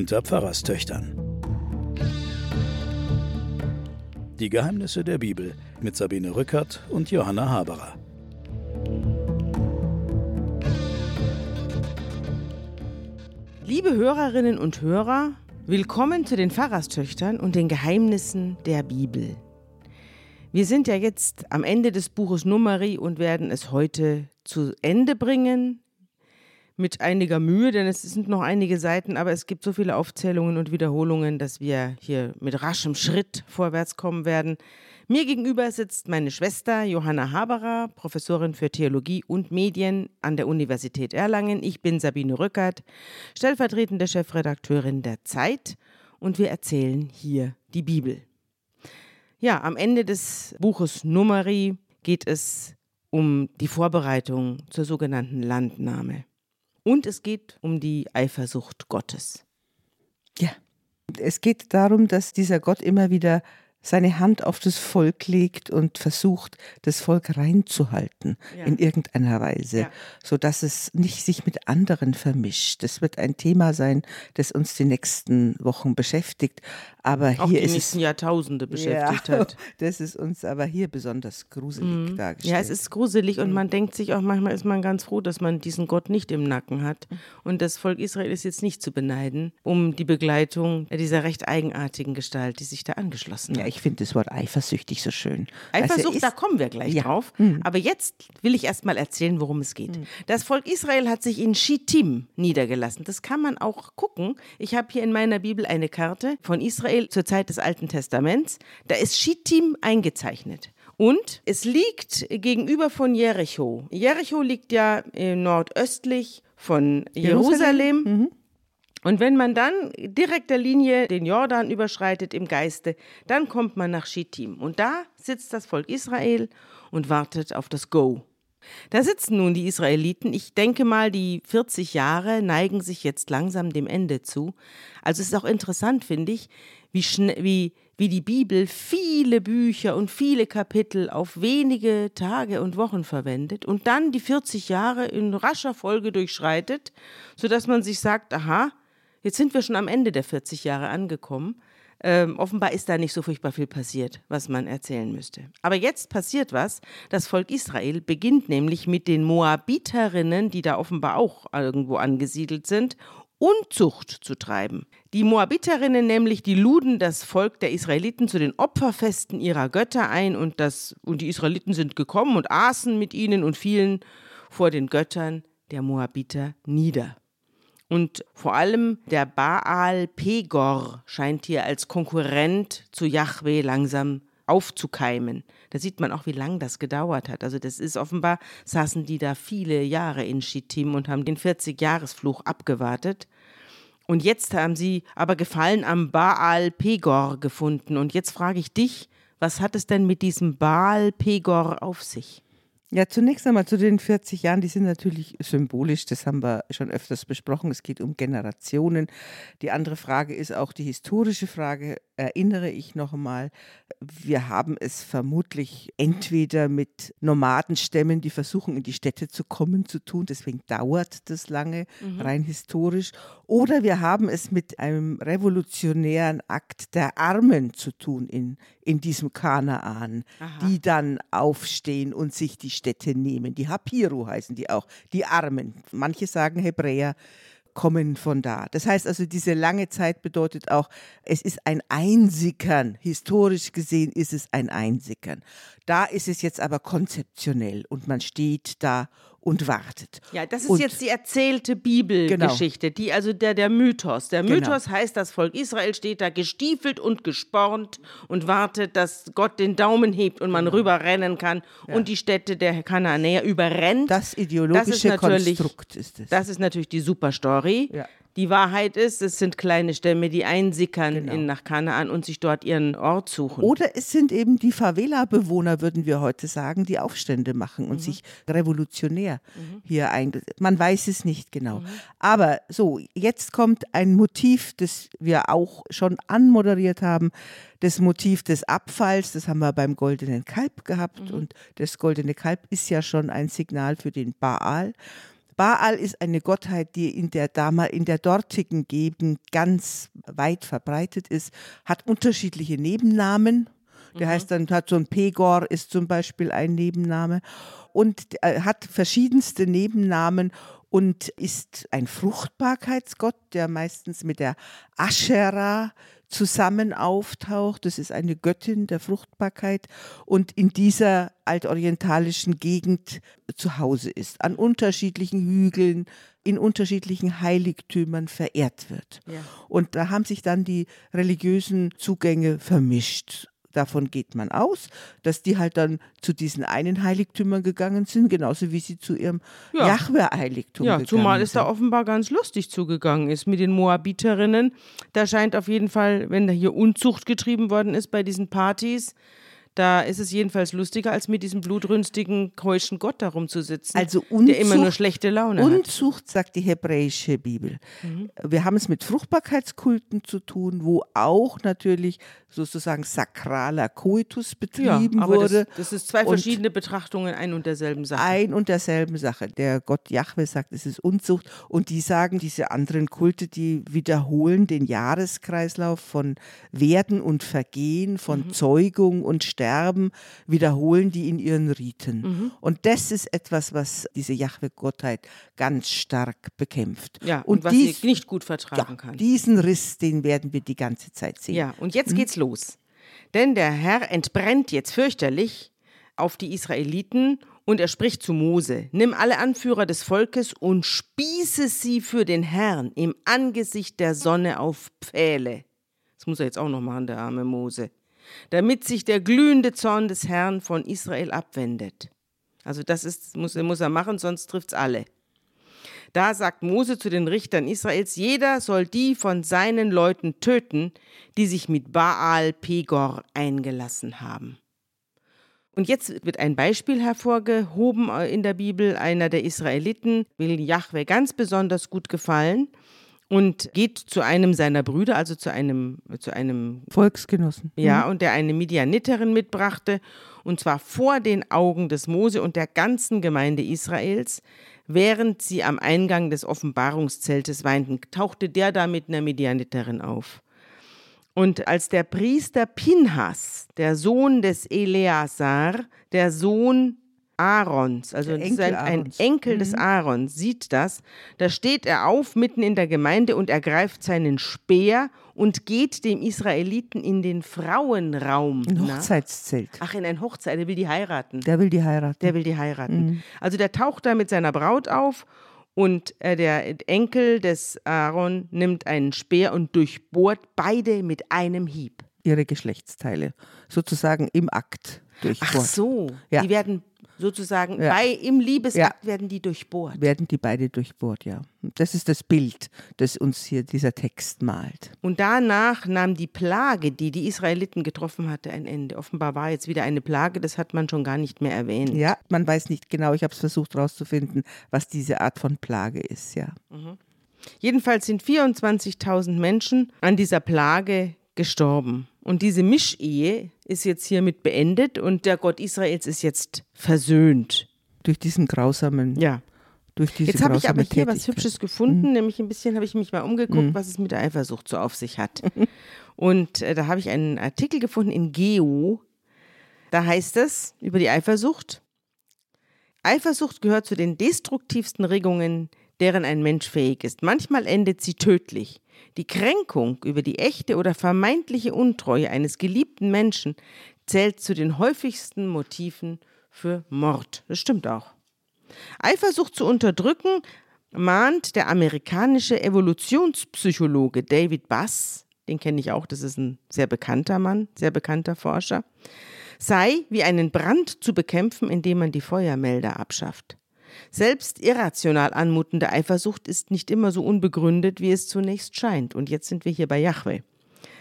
unter Pfarrerstöchtern. Die Geheimnisse der Bibel mit Sabine Rückert und Johanna Haberer. Liebe Hörerinnen und Hörer, willkommen zu den Pfarrerstöchtern und den Geheimnissen der Bibel. Wir sind ja jetzt am Ende des Buches Numeri und werden es heute zu Ende bringen. Mit einiger Mühe, denn es sind noch einige Seiten, aber es gibt so viele Aufzählungen und Wiederholungen, dass wir hier mit raschem Schritt vorwärts kommen werden. Mir gegenüber sitzt meine Schwester Johanna Haberer, Professorin für Theologie und Medien an der Universität Erlangen. Ich bin Sabine Rückert, stellvertretende Chefredakteurin der Zeit und wir erzählen hier die Bibel. Ja, am Ende des Buches Numeri geht es um die Vorbereitung zur sogenannten Landnahme. Und es geht um die Eifersucht Gottes. Ja, es geht darum, dass dieser Gott immer wieder seine Hand auf das Volk legt und versucht, das Volk reinzuhalten ja. in irgendeiner Weise, ja. so dass es nicht sich mit anderen vermischt. Das wird ein Thema sein, das uns die nächsten Wochen beschäftigt. Aber Auch hier die ist nächsten es, Jahrtausende beschäftigt ja, hat. Das ist uns aber hier besonders gruselig Mhm. dargestellt. Ja, es ist gruselig und Mhm. man denkt sich auch manchmal ist man ganz froh, dass man diesen Gott nicht im Nacken hat. Und das Volk Israel ist jetzt nicht zu beneiden um die Begleitung dieser recht eigenartigen Gestalt, die sich da angeschlossen ja, hat. Ich finde das Wort eifersüchtig so schön. Also Eifersucht, ist, da kommen wir gleich Ja. drauf. Mhm. Aber jetzt will ich erst mal erzählen, worum es geht. Das Volk Israel hat sich in Schittim niedergelassen. Das kann man auch gucken. Ich habe hier in meiner Bibel eine Karte von Israel zur Zeit des Alten Testaments. Da ist Schittim eingezeichnet. Und es liegt gegenüber von Jericho. Jericho liegt ja äh, nordöstlich von Jerusalem. Mhm. Und wenn man dann direkt der Linie den Jordan überschreitet im Geiste, dann kommt man nach Schittim. Und da sitzt das Volk Israel und wartet auf das Go. Da sitzen nun die Israeliten. Ich denke mal, die 40 Jahre neigen sich jetzt langsam dem Ende zu. Also es ist auch interessant, finde ich, wie, wie, wie die Bibel viele Bücher und viele Kapitel auf wenige Tage und Wochen verwendet und dann die 40 Jahre in rascher Folge durchschreitet, sodass man sich sagt, aha, Jetzt sind wir schon am Ende der 40 Jahre angekommen. Ähm, offenbar ist da nicht so furchtbar viel passiert, was man erzählen müsste. Aber jetzt passiert was. Das Volk Israel beginnt nämlich mit den Moabiterinnen, die da offenbar auch irgendwo angesiedelt sind, Unzucht zu treiben. Die Moabiterinnen nämlich, die luden das Volk der Israeliten zu den Opferfesten ihrer Götter ein und, das, und die Israeliten sind gekommen und aßen mit ihnen und fielen vor den Göttern der Moabiter nieder. Und vor allem der Baal Pegor scheint hier als Konkurrent zu Yahweh langsam aufzukeimen. Da sieht man auch, wie lang das gedauert hat. Also das ist offenbar, saßen die da viele Jahre in Schittim und haben den 40-Jahresfluch abgewartet. Und jetzt haben sie aber Gefallen am Baal Pegor gefunden. Und jetzt frage ich dich, was hat es denn mit diesem Baal Pegor auf sich? Ja, zunächst einmal zu den 40 Jahren, die sind natürlich symbolisch, das haben wir schon öfters besprochen. Es geht um Generationen. Die andere Frage ist auch die historische Frage. Erinnere ich noch einmal, wir haben es vermutlich entweder mit Nomadenstämmen, die versuchen, in die Städte zu kommen, zu tun. Deswegen dauert das lange, rein historisch. Oder wir haben es mit einem revolutionären Akt der Armen zu tun in, in diesem Kanaan, Aha. die dann aufstehen und sich die Städte nehmen. Die Hapiru heißen die auch, die Armen. Manche sagen Hebräer kommen von da. Das heißt also, diese lange Zeit bedeutet auch, es ist ein Einsickern. Historisch gesehen ist es ein Einsickern. Da ist es jetzt aber konzeptionell und man steht da und wartet. Ja, das ist Und- jetzt die erzählte Bibelgeschichte, die also der, der Mythos. Der Genau. Mythos heißt, das Volk Israel steht da gestiefelt und gespornt und wartet, dass Gott den Daumen hebt und man rüberrennen kann und die Städte der Kanaanäer überrennt. Das ideologische natürlich- Konstrukt ist es. Das ist natürlich die Superstory. Ja. Die Wahrheit ist, es sind kleine Stämme, die einsickern Genau. in, nach Kanaan und sich dort ihren Ort suchen. Oder es sind eben die Favela-Bewohner, würden wir heute sagen, die Aufstände machen und sich revolutionär hier ein. Man weiß es nicht genau. Aber so, jetzt kommt ein Motiv, das wir auch schon anmoderiert haben. Das Motiv des Abfalls, das haben wir beim Goldenen Kalb gehabt. Und das Goldene Kalb ist ja schon ein Signal für den Baal. Baal ist eine Gottheit, die in der, in der dortigen Gegend ganz weit verbreitet ist, hat unterschiedliche Nebennamen. Der mhm. heißt dann, hat so ein Pegor, ist zum Beispiel ein Nebenname und äh, hat verschiedenste Nebennamen und ist ein Fruchtbarkeitsgott, der meistens mit der Aschera zusammen auftaucht. Das ist eine Göttin der Fruchtbarkeit und in dieser altorientalischen Gegend zu Hause ist, an unterschiedlichen Hügeln, in unterschiedlichen Heiligtümern verehrt wird. Ja. Und da haben sich dann die religiösen Zugänge vermischt davon geht man aus, dass die halt dann zu diesen einen Heiligtümern gegangen sind, genauso wie sie zu ihrem ja. Jahwe-Heiligtum ja, gegangen zumal es da offenbar ganz lustig zugegangen ist mit den Moabiterinnen. Da scheint auf jeden Fall, wenn da hier Unzucht getrieben worden ist bei diesen Partys, da ist es jedenfalls lustiger, als mit diesem blutrünstigen, keuschen Gott darum zu sitzen, also Unzucht, der immer nur schlechte Laune Unzucht, hat. Unzucht, sagt die hebräische Bibel. Mhm. Wir haben es mit Fruchtbarkeitskulten zu tun, wo auch natürlich sozusagen sakraler Koitus betrieben ja, aber wurde. Das, das ist zwei verschiedene Betrachtungen ein und derselben Sache. Ein und derselben Sache. Der Gott Jahwe sagt, es ist Unzucht und die sagen, diese anderen Kulte, die wiederholen den Jahreskreislauf von Werden und Vergehen, von mhm. Zeugung und Sterben, wiederholen die in ihren Riten. Mhm. Und das ist etwas, was diese Jahwe-Gottheit ganz stark bekämpft. Ja, und, und was dies, sie nicht gut vertragen ja, kann. Diesen Riss, den werden wir die ganze Zeit sehen. Ja, und jetzt mhm. geht's los. Denn der Herr entbrennt jetzt fürchterlich auf die Israeliten und er spricht zu Mose: Nimm alle Anführer des Volkes und spieße sie für den Herrn im Angesicht der Sonne auf Pfähle. Das muss er jetzt auch noch machen, der arme Mose. Damit sich der glühende Zorn des Herrn von Israel abwendet. Also, das ist, muss, muss er machen, sonst trifft es alle. Da sagt Mose zu den Richtern Israels, jeder soll die von seinen Leuten töten, die sich mit Baal Pegor eingelassen haben. Und jetzt wird ein Beispiel hervorgehoben in der Bibel. Einer der Israeliten will Jahwe ganz besonders gut gefallen und geht zu einem seiner Brüder, also zu einem, zu einem Volksgenossen. Ja, mhm. und der eine Midianiterin mitbrachte, und zwar vor den Augen des Mose und der ganzen Gemeinde Israels. Während sie am Eingang des Offenbarungszeltes weinten, tauchte der da mit einer Midianiterin auf. Und als der Priester Pinhas, der Sohn des Eleazar, der Sohn Aarons, also ein, ein, Enkel mhm. des Aarons, sieht das, da steht er auf mitten in der Gemeinde und ergreift seinen Speer und geht dem Israeliten in den Frauenraum. Ein Hochzeitszelt. Ach, in ein Hochzeit, der will die heiraten. Der will die heiraten. Der will die heiraten. Mhm. Also der taucht da mit seiner Braut auf und äh, der Enkel des Aaron nimmt einen Speer und durchbohrt beide mit einem Hieb. Ihre Geschlechtsteile, sozusagen im Akt durchbohrt. Ach so, ja. die werden sozusagen ja. bei, im Liebesakt ja. werden die durchbohrt. Werden die beide durchbohrt, ja. Das ist das Bild, das uns hier dieser Text malt. Und danach nahm die Plage, die die Israeliten getroffen hatte, ein Ende. Offenbar war jetzt wieder eine Plage, das hat man schon gar nicht mehr erwähnt. Ja, man weiß nicht genau, ich habe es versucht herauszufinden, was diese Art von Plage ist, ja. Mhm. Jedenfalls sind 24.000 Menschen an dieser Plage gestorben. Und diese Mischehe ist jetzt hiermit beendet und der Gott Israels ist jetzt versöhnt. Durch diesen grausamen. Ja. Durch diese jetzt habe ich aber hier was Hübsches gefunden, mhm. nämlich ein bisschen habe ich mich mal umgeguckt, mhm. was es mit der Eifersucht so auf sich hat. und äh, da habe ich einen Artikel gefunden in Geo. Da heißt es über die Eifersucht. Eifersucht gehört zu den destruktivsten Regungen, deren ein Mensch fähig ist. Manchmal endet sie tödlich. Die Kränkung über die echte oder vermeintliche Untreue eines geliebten Menschen zählt zu den häufigsten Motiven für Mord. Das stimmt auch. Eifersucht zu unterdrücken mahnt der amerikanische Evolutionspsychologe David Bass, den kenne ich auch, das ist ein sehr bekannter Mann, sehr bekannter Forscher, sei wie einen Brand zu bekämpfen, indem man die Feuermelder abschafft. Selbst irrational anmutende Eifersucht ist nicht immer so unbegründet, wie es zunächst scheint. Und jetzt sind wir hier bei Yahweh.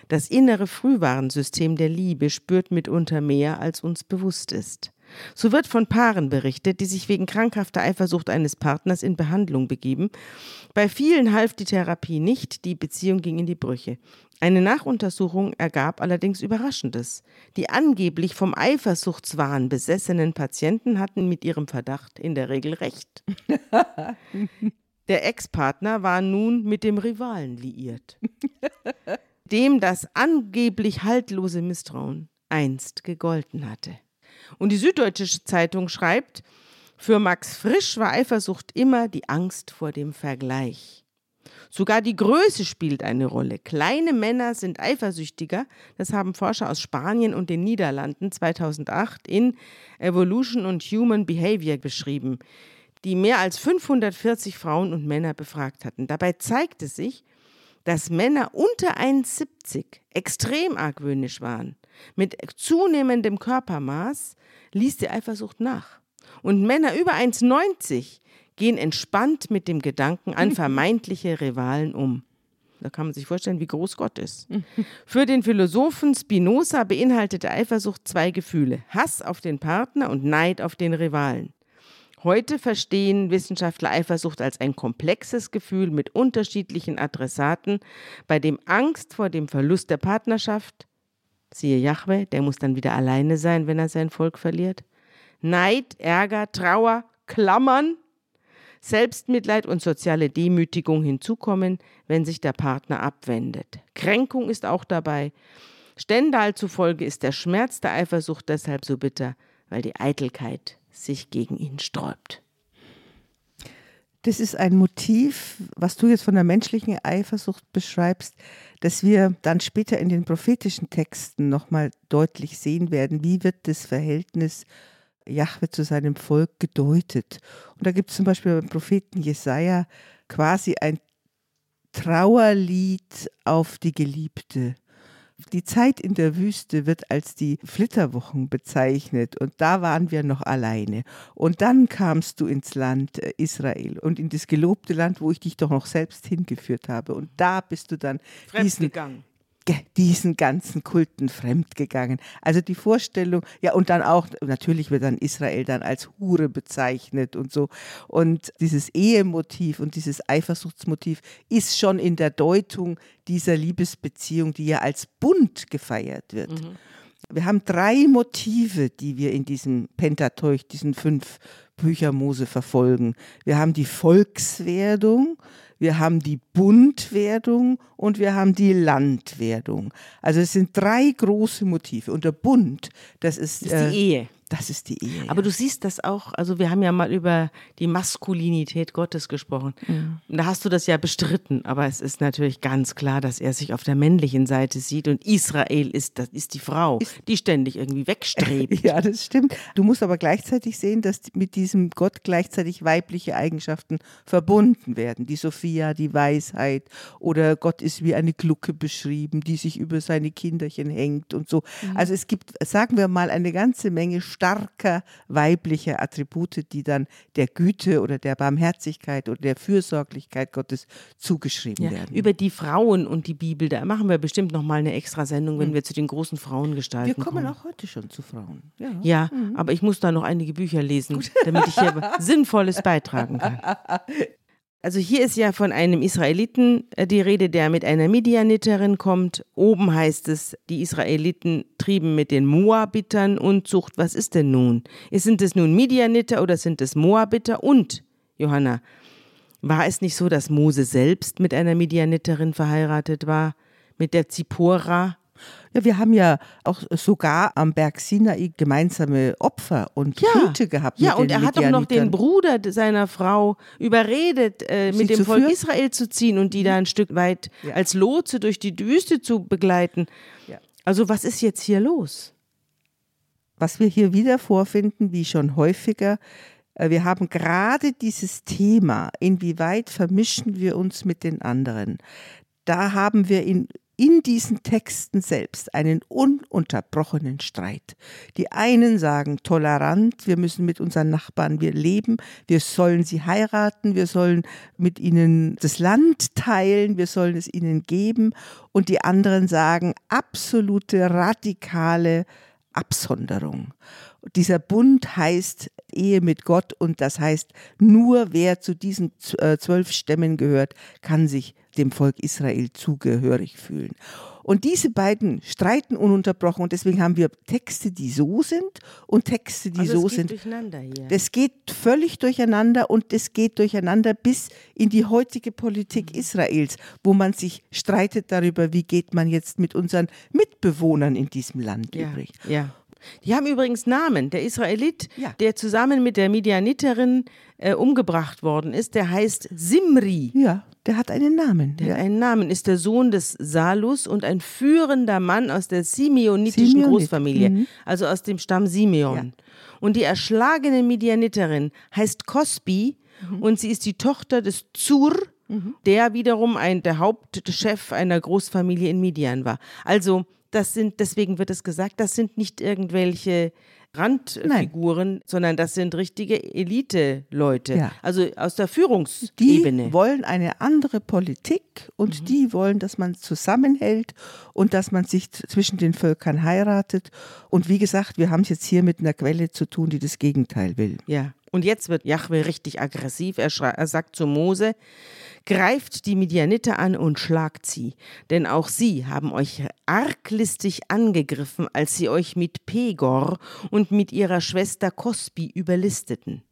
Das innere Frühwarnsystem der Liebe spürt mitunter mehr, als uns bewusst ist. So wird von Paaren berichtet, die sich wegen krankhafter Eifersucht eines Partners in Behandlung begeben. Bei vielen half die Therapie nicht, die Beziehung ging in die Brüche. Eine Nachuntersuchung ergab allerdings Überraschendes. Die angeblich vom Eifersuchtswahn besessenen Patienten hatten mit ihrem Verdacht in der Regel recht. Der Ex-Partner war nun mit dem Rivalen liiert, dem das angeblich haltlose Misstrauen einst gegolten hatte. Und die Süddeutsche Zeitung schreibt, für Max Frisch war Eifersucht immer die Angst vor dem Vergleich. Sogar die Größe spielt eine Rolle. Kleine Männer sind eifersüchtiger. Das haben Forscher aus Spanien und den Niederlanden 2008 in Evolution and Human Behavior beschrieben, die mehr als 540 Frauen und Männer befragt hatten. Dabei zeigte sich, dass Männer unter 1,70 extrem argwöhnisch waren. Mit zunehmendem Körpermaß ließ die Eifersucht nach. Und Männer über 1,90 gehen entspannt mit dem Gedanken an vermeintliche Rivalen um. Da kann man sich vorstellen, wie groß Gott ist. Für den Philosophen Spinoza beinhaltete Eifersucht zwei Gefühle: Hass auf den Partner und Neid auf den Rivalen. Heute verstehen Wissenschaftler Eifersucht als ein komplexes Gefühl mit unterschiedlichen Adressaten, bei dem Angst vor dem Verlust der Partnerschaft, siehe Jahwe, der muss dann wieder alleine sein, wenn er sein Volk verliert, Neid, Ärger, Trauer, Klammern, Selbstmitleid und soziale Demütigung hinzukommen, wenn sich der Partner abwendet. Kränkung ist auch dabei. Stendhal zufolge ist der Schmerz der Eifersucht deshalb so bitter, weil die Eitelkeit sich gegen ihn sträubt. Das ist ein Motiv, was du jetzt von der menschlichen Eifersucht beschreibst, dass wir dann später in den prophetischen Texten nochmal deutlich sehen werden, wie wird das Verhältnis Jahwe zu seinem Volk gedeutet. Und da gibt es zum Beispiel beim Propheten Jesaja quasi ein Trauerlied auf die Geliebte. Die Zeit in der Wüste wird als die Flitterwochen bezeichnet und da waren wir noch alleine. Und dann kamst du ins Land äh, Israel und in das gelobte Land, wo ich dich doch noch selbst hingeführt habe. Und da bist du dann diesen, diesen ganzen Kulten fremdgegangen. Also die Vorstellung, ja, und dann auch, natürlich wird dann Israel dann als Hure bezeichnet und so. Und dieses Ehemotiv und dieses Eifersuchtsmotiv ist schon in der Deutung dieser Liebesbeziehung, die ja als Bund gefeiert wird. Mhm. Wir haben drei Motive, die wir in diesem Pentateuch, diesen fünf Bücher Mose verfolgen. Wir haben die Volkswerdung, wir haben die Bundwerdung und wir haben die Landwerdung. Also es sind drei große Motive. Und der Bund, das ist, ist die äh, Ehe. Das ist die Ehe. Aber ja. du siehst das auch, also wir haben ja mal über die Maskulinität Gottes gesprochen. Ja. Da hast du das ja bestritten, aber es ist natürlich ganz klar, dass er sich auf der männlichen Seite sieht und Israel ist, das ist die Frau, ist, die ständig irgendwie wegstrebt. Ja, das stimmt. Du musst aber gleichzeitig sehen, dass mit diesem Gott gleichzeitig weibliche Eigenschaften verbunden werden. Die Sophia, die Weisheit oder Gott ist wie eine Glucke beschrieben, die sich über seine Kinderchen hängt und so. Mhm. Also es gibt, sagen wir mal, eine ganze Menge starker weiblicher Attribute, die dann der Güte oder der Barmherzigkeit oder der Fürsorglichkeit Gottes zugeschrieben ja, werden. Über die Frauen und die Bibel, da machen wir bestimmt noch mal eine extra Sendung, wenn mhm. wir zu den großen Frauengestalten kommen. Wir kommen auch heute schon zu Frauen. Ja, ja mhm. aber ich muss da noch einige Bücher lesen, damit ich hier Sinnvolles beitragen kann. Also hier ist ja von einem Israeliten äh, die Rede, der mit einer Midianiterin kommt. Oben heißt es, die Israeliten trieben mit den Moabitern Unzucht. Was ist denn nun? Sind es nun Midianiter oder sind es Moabiter? Und, Johanna, war es nicht so, dass Mose selbst mit einer Midianiterin verheiratet war? Mit der Zippora? Ja, wir haben ja auch sogar am Berg Sinai gemeinsame Opfer und ja, Blüte gehabt. Ja, und er hat auch noch den Bruder seiner Frau überredet, äh, mit dem Volk führen? Israel zu ziehen und die da ein Stück weit ja. als Lotse durch die Wüste zu begleiten. Ja. Also was ist jetzt hier los? Was wir hier wieder vorfinden, wie schon häufiger, äh, wir haben gerade dieses Thema, inwieweit vermischen wir uns mit den anderen. Da haben wir in in diesen Texten selbst einen ununterbrochenen Streit. Die einen sagen tolerant, wir müssen mit unseren Nachbarn wir leben, wir sollen sie heiraten, wir sollen mit ihnen das Land teilen, wir sollen es ihnen geben und die anderen sagen absolute radikale Absonderung. Dieser Bund heißt Ehe mit Gott und das heißt, nur wer zu diesen äh, zwölf Stämmen gehört, kann sich dem Volk Israel zugehörig fühlen. Und diese beiden streiten ununterbrochen und deswegen haben wir Texte, die so sind und Texte, die also so es geht sind. Durcheinander hier. Das geht völlig durcheinander und es geht durcheinander bis in die heutige Politik Mhm. Israels, wo man sich streitet darüber, wie geht man jetzt mit unseren Mitbewohnern in diesem Land ja, übrig. ja. Die haben übrigens Namen. Der Israelit, Ja. der zusammen mit der Midianiterin äh, umgebracht worden ist, der heißt Simri. Ja, der hat einen Namen. Der ja. hat einen Namen, ist der Sohn des Salus und ein führender Mann aus der simeonitischen Simeonit, Großfamilie, mhm. also aus dem Stamm Simeon. Und die erschlagene Midianiterin heißt Kosbi Mhm. und sie ist die Tochter des Zur, der wiederum ein, der Hauptchef einer Großfamilie in Midian war. Also, das sind, deswegen wird es gesagt, das sind nicht irgendwelche Randfiguren, sondern das sind richtige Elite-Leute. Ja. Also aus der Die Führungsebene. wollen eine andere Politik und die wollen, dass man zusammenhält und dass man sich zwischen den Völkern heiratet. Und wie gesagt, wir haben es jetzt hier mit einer Quelle zu tun, die das Gegenteil will. Ja, und jetzt wird Jahwe richtig aggressiv. Er, er sagt zu Mose, greift die Midianiter an und schlagt sie, denn auch sie haben euch arglistig angegriffen, als sie euch mit Pegor und mit ihrer Schwester Kosbi überlisteten.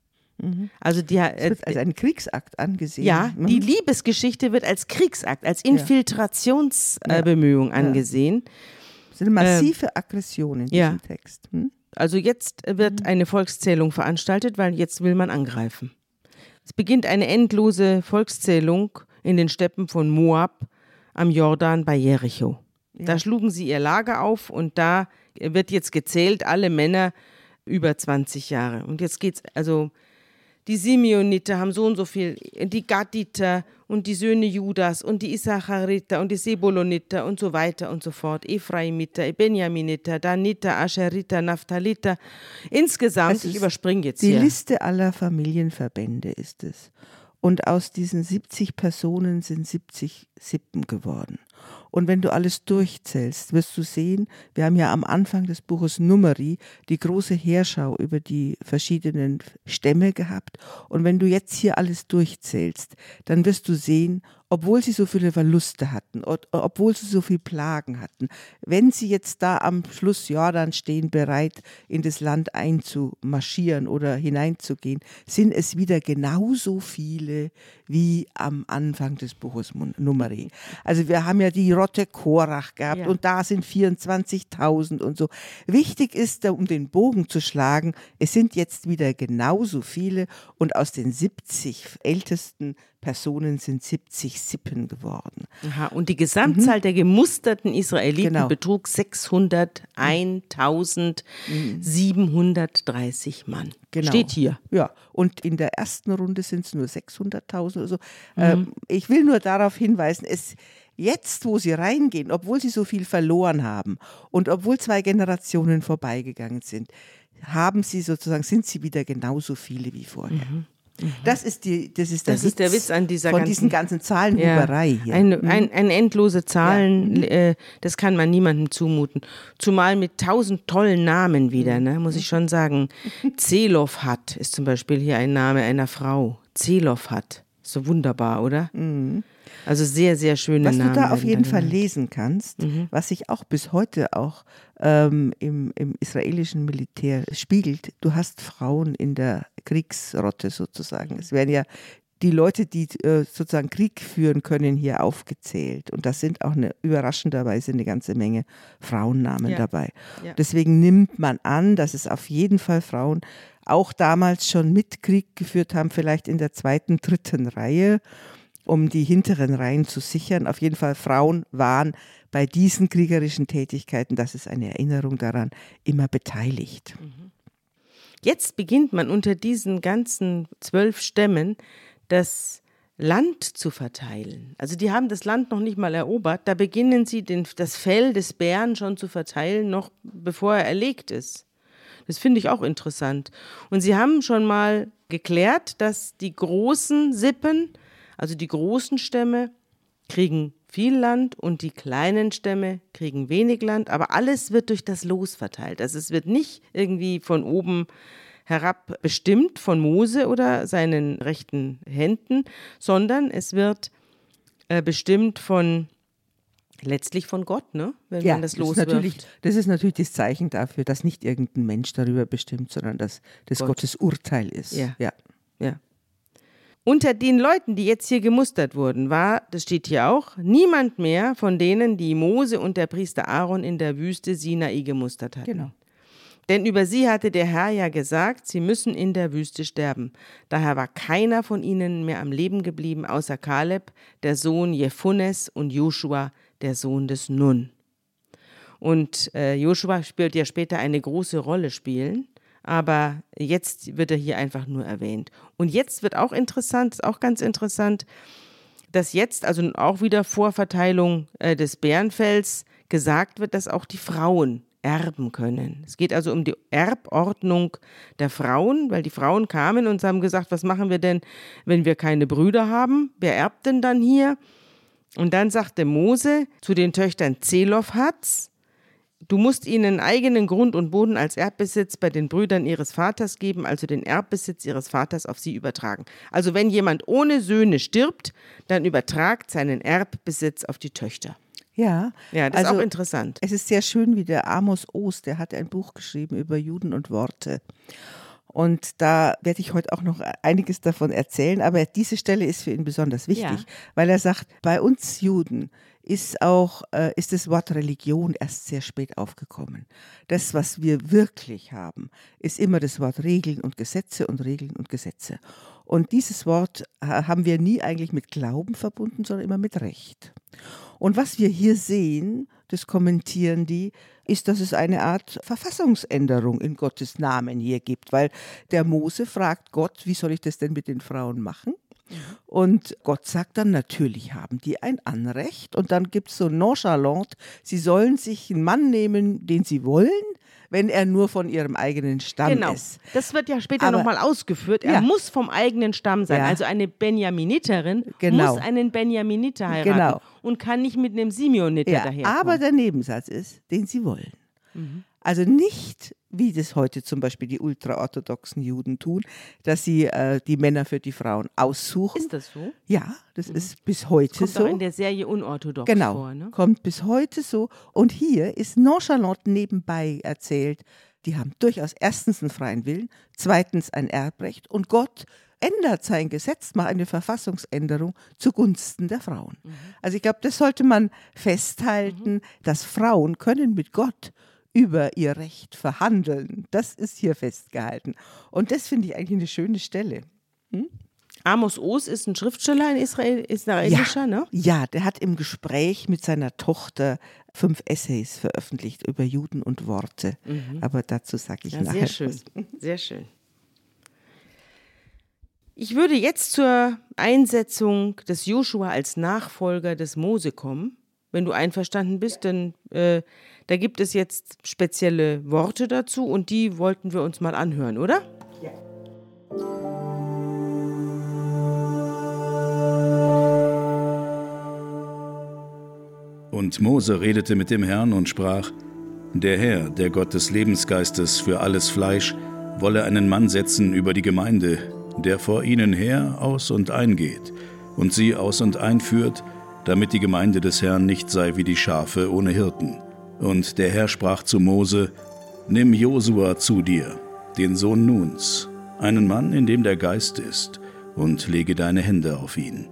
Also die, äh, wird als ein Kriegsakt angesehen. ja, Mhm. die Liebesgeschichte wird als Kriegsakt, als Infiltrationsbemühung äh, Bemühung angesehen. Das ist eine massive Aggression in diesem ja. Text. Hm? Also jetzt wird eine Volkszählung veranstaltet, weil jetzt will man angreifen. Es beginnt eine endlose Volkszählung in den Steppen von Moab am Jordan bei Jericho. Da schlugen sie ihr Lager auf und da wird jetzt gezählt, alle Männer über 20 Jahre. Und jetzt geht's, also die Simeoniter haben so und so viel, die Gaditer und die Söhne Judas und die Issachariter und die Sebuloniter und so weiter und so fort, Ephraimiter, Benjaminiter, Daniter, Ascheriter, Naphthaliter. Insgesamt, Es ich überspringe jetzt Die hier. Liste aller Familienverbände ist es. Und aus diesen 70 Personen sind 70 Sippen geworden. Und wenn du alles durchzählst, wirst du sehen, wir haben ja am Anfang des Buches Numeri die große Heerschau über die verschiedenen Stämme gehabt. Und wenn du jetzt hier alles durchzählst, dann wirst du sehen, obwohl sie so viele Verluste hatten, ob- obwohl sie so viel Plagen hatten, wenn sie jetzt da am Schluss Jordan stehen, bereit in das Land einzumarschieren oder hineinzugehen, sind es wieder genauso viele wie am Anfang des Buches Numeri. Also wir haben ja die Rotte Korach gehabt Ja. und da sind 24.000 und so. Wichtig ist, um den Bogen zu schlagen, es sind jetzt wieder genauso viele und aus den 70 ältesten Personen sind 70 Sippen geworden. Aha, und die Gesamtzahl der gemusterten Israeliten Genau. betrug 601.730 Mann. Genau. Steht hier. Ja, und in der ersten Runde sind es nur 600.000 oder so. Ähm, ich will nur darauf hinweisen, es jetzt, wo sie reingehen, obwohl sie so viel verloren haben und obwohl zwei Generationen vorbeigegangen sind, haben sie sozusagen, sind sie wieder genauso viele wie vorher. Das ist, die, das ist der Das ist der Witz an dieser von ganzen- diesen ganzen Zahlenhuberei hier. Ein, ein, ein endlose Zahlen, äh, das kann man niemandem zumuten. Zumal mit tausend tollen Namen wieder, ne, muss ich schon sagen. Zelofhat ist zum Beispiel hier ein Name einer Frau. Zelofhat. So wunderbar, oder? Also sehr, sehr schöne Was Namen. du da auf jeden Fall genannt. lesen kannst, was sich auch bis heute auch ähm, im, im israelischen Militär spiegelt, du hast Frauen in der Kriegsrotte sozusagen. Es werden ja die Leute, die äh, sozusagen Krieg führen können, hier aufgezählt. Und das sind auch eine, überraschenderweise eine ganze Menge Frauennamen Ja. dabei. Ja. Deswegen nimmt man an, dass es auf jeden Fall Frauen auch damals schon mit Krieg geführt haben, vielleicht in der zweiten, dritten Reihe um die hinteren Reihen zu sichern. Auf jeden Fall Frauen waren bei diesen kriegerischen Tätigkeiten, das ist eine Erinnerung daran, immer beteiligt. Jetzt beginnt man unter diesen ganzen zwölf Stämmen das Land zu verteilen. Also die haben das Land noch nicht mal erobert. Da beginnen sie den, das Fell des Bären schon zu verteilen, noch bevor er erlegt ist. Das finde ich auch interessant. Und sie haben schon mal geklärt, dass die großen Sippen, also die großen Stämme, kriegen viel Land und die kleinen Stämme kriegen wenig Land, aber alles wird durch das Los verteilt. Also es wird nicht irgendwie von oben herab bestimmt von Mose oder seinen rechten Händen, sondern es wird äh, bestimmt von letztlich von Gott, ne? Wenn ja, man das loswirft. Das ist natürlich das Zeichen dafür, dass nicht irgendein Mensch darüber bestimmt, sondern dass das Gott. Gottes Urteil ist. Ja. ja. ja. Unter den Leuten, die jetzt hier gemustert wurden, war, das steht hier auch, niemand mehr von denen, die Mose und der Priester Aaron in der Wüste Sinai gemustert hatten. Genau. Denn über sie hatte der Herr ja gesagt, sie müssen in der Wüste sterben. Daher war keiner von ihnen mehr am Leben geblieben, außer Kaleb, der Sohn Jephunes und Joshua, der Sohn des Nun. Und äh, Joshua spielt ja später eine große Rolle spielen, aber jetzt wird er hier einfach nur erwähnt. Und jetzt wird auch interessant, auch ganz interessant, dass jetzt, also auch wieder Vorverteilung äh, des Bärenfells, gesagt wird, dass auch die Frauen erben können. Es geht also um die Erbordnung der Frauen, weil die Frauen kamen und haben gesagt, was machen wir denn, wenn wir keine Brüder haben? Wer erbt denn dann hier? Und dann sagte Mose zu den Töchtern Zelofhats, du musst ihnen eigenen Grund und Boden als Erbbesitz bei den Brüdern ihres Vaters geben, also den Erbbesitz ihres Vaters auf sie übertragen. Also wenn jemand ohne Söhne stirbt, dann übertragt seinen Erbbesitz auf die Töchter. Ja, ja das also, ist auch interessant. Es ist sehr schön, wie der Amos Ost, der hat ein Buch geschrieben über Juden und Worte. Und da werde ich heute auch noch einiges davon erzählen. Aber diese Stelle ist für ihn besonders wichtig, ja. weil er sagt, bei uns Juden ist auch, äh, ist das Wort Religion erst sehr spät aufgekommen. Das, was wir wirklich haben, ist immer das Wort Regeln und Gesetze und Regeln und Gesetze. Und dieses Wort äh, haben wir nie eigentlich mit Glauben verbunden, sondern immer mit Recht. Und was wir hier sehen, das kommentieren die, ist, dass es eine Art Verfassungsänderung in Gottes Namen hier gibt, weil der Mose fragt Gott, wie soll ich das denn mit den Frauen machen? Und Gott sagt dann, natürlich haben die ein Anrecht. Und dann gibt es so nonchalant, sie sollen sich einen Mann nehmen, den sie wollen, wenn er nur von ihrem eigenen Stamm genau. ist. Das wird ja später nochmal ausgeführt. Er ja. muss vom eigenen Stamm sein. Ja. Also eine Benjaminiterin genau. muss einen Benjaminiter heiraten genau. und kann nicht mit einem Simeoniter ja, daherkommen. Aber der Nebensatz ist, den sie wollen. Mhm. Also nicht, wie das heute zum Beispiel die ultraorthodoxen Juden tun, dass sie äh, die Männer für die Frauen aussuchen. Ist das so? Ja, das mhm. ist bis heute kommt so. Kommt in der Serie unorthodox genau, vor. Ne? kommt bis heute so. Und hier ist nonchalant nebenbei erzählt, die haben durchaus erstens einen freien Willen, zweitens ein Erbrecht und Gott ändert sein Gesetz, macht eine Verfassungsänderung zugunsten der Frauen. Mhm. Also ich glaube, das sollte man festhalten, mhm. dass Frauen können mit Gott über ihr Recht verhandeln. Das ist hier festgehalten. Und das finde ich eigentlich eine schöne Stelle. Hm? Amos Oz ist ein Schriftsteller, ein Israel, israelischer, ja, ne? Ja, der hat im Gespräch mit seiner Tochter fünf Essays veröffentlicht über Juden und Worte. Mhm. Aber dazu sage ich ja, nachher. Sehr schön, sehr schön. Ich würde jetzt zur Einsetzung des Joshua als Nachfolger des Mose kommen. Wenn du einverstanden bist, dann äh, da gibt es jetzt spezielle Worte dazu und die wollten wir uns mal anhören, oder? Ja. Und Mose redete mit dem Herrn und sprach, Der Herr, der Gott des Lebensgeistes für alles Fleisch, wolle einen Mann setzen über die Gemeinde, der vor ihnen her aus und eingeht und sie aus und einführt, damit die Gemeinde des Herrn nicht sei wie die Schafe ohne Hirten. Und der Herr sprach zu Mose, Nimm Josua zu dir, den Sohn Nuns, einen Mann, in dem der Geist ist, und lege deine Hände auf ihn.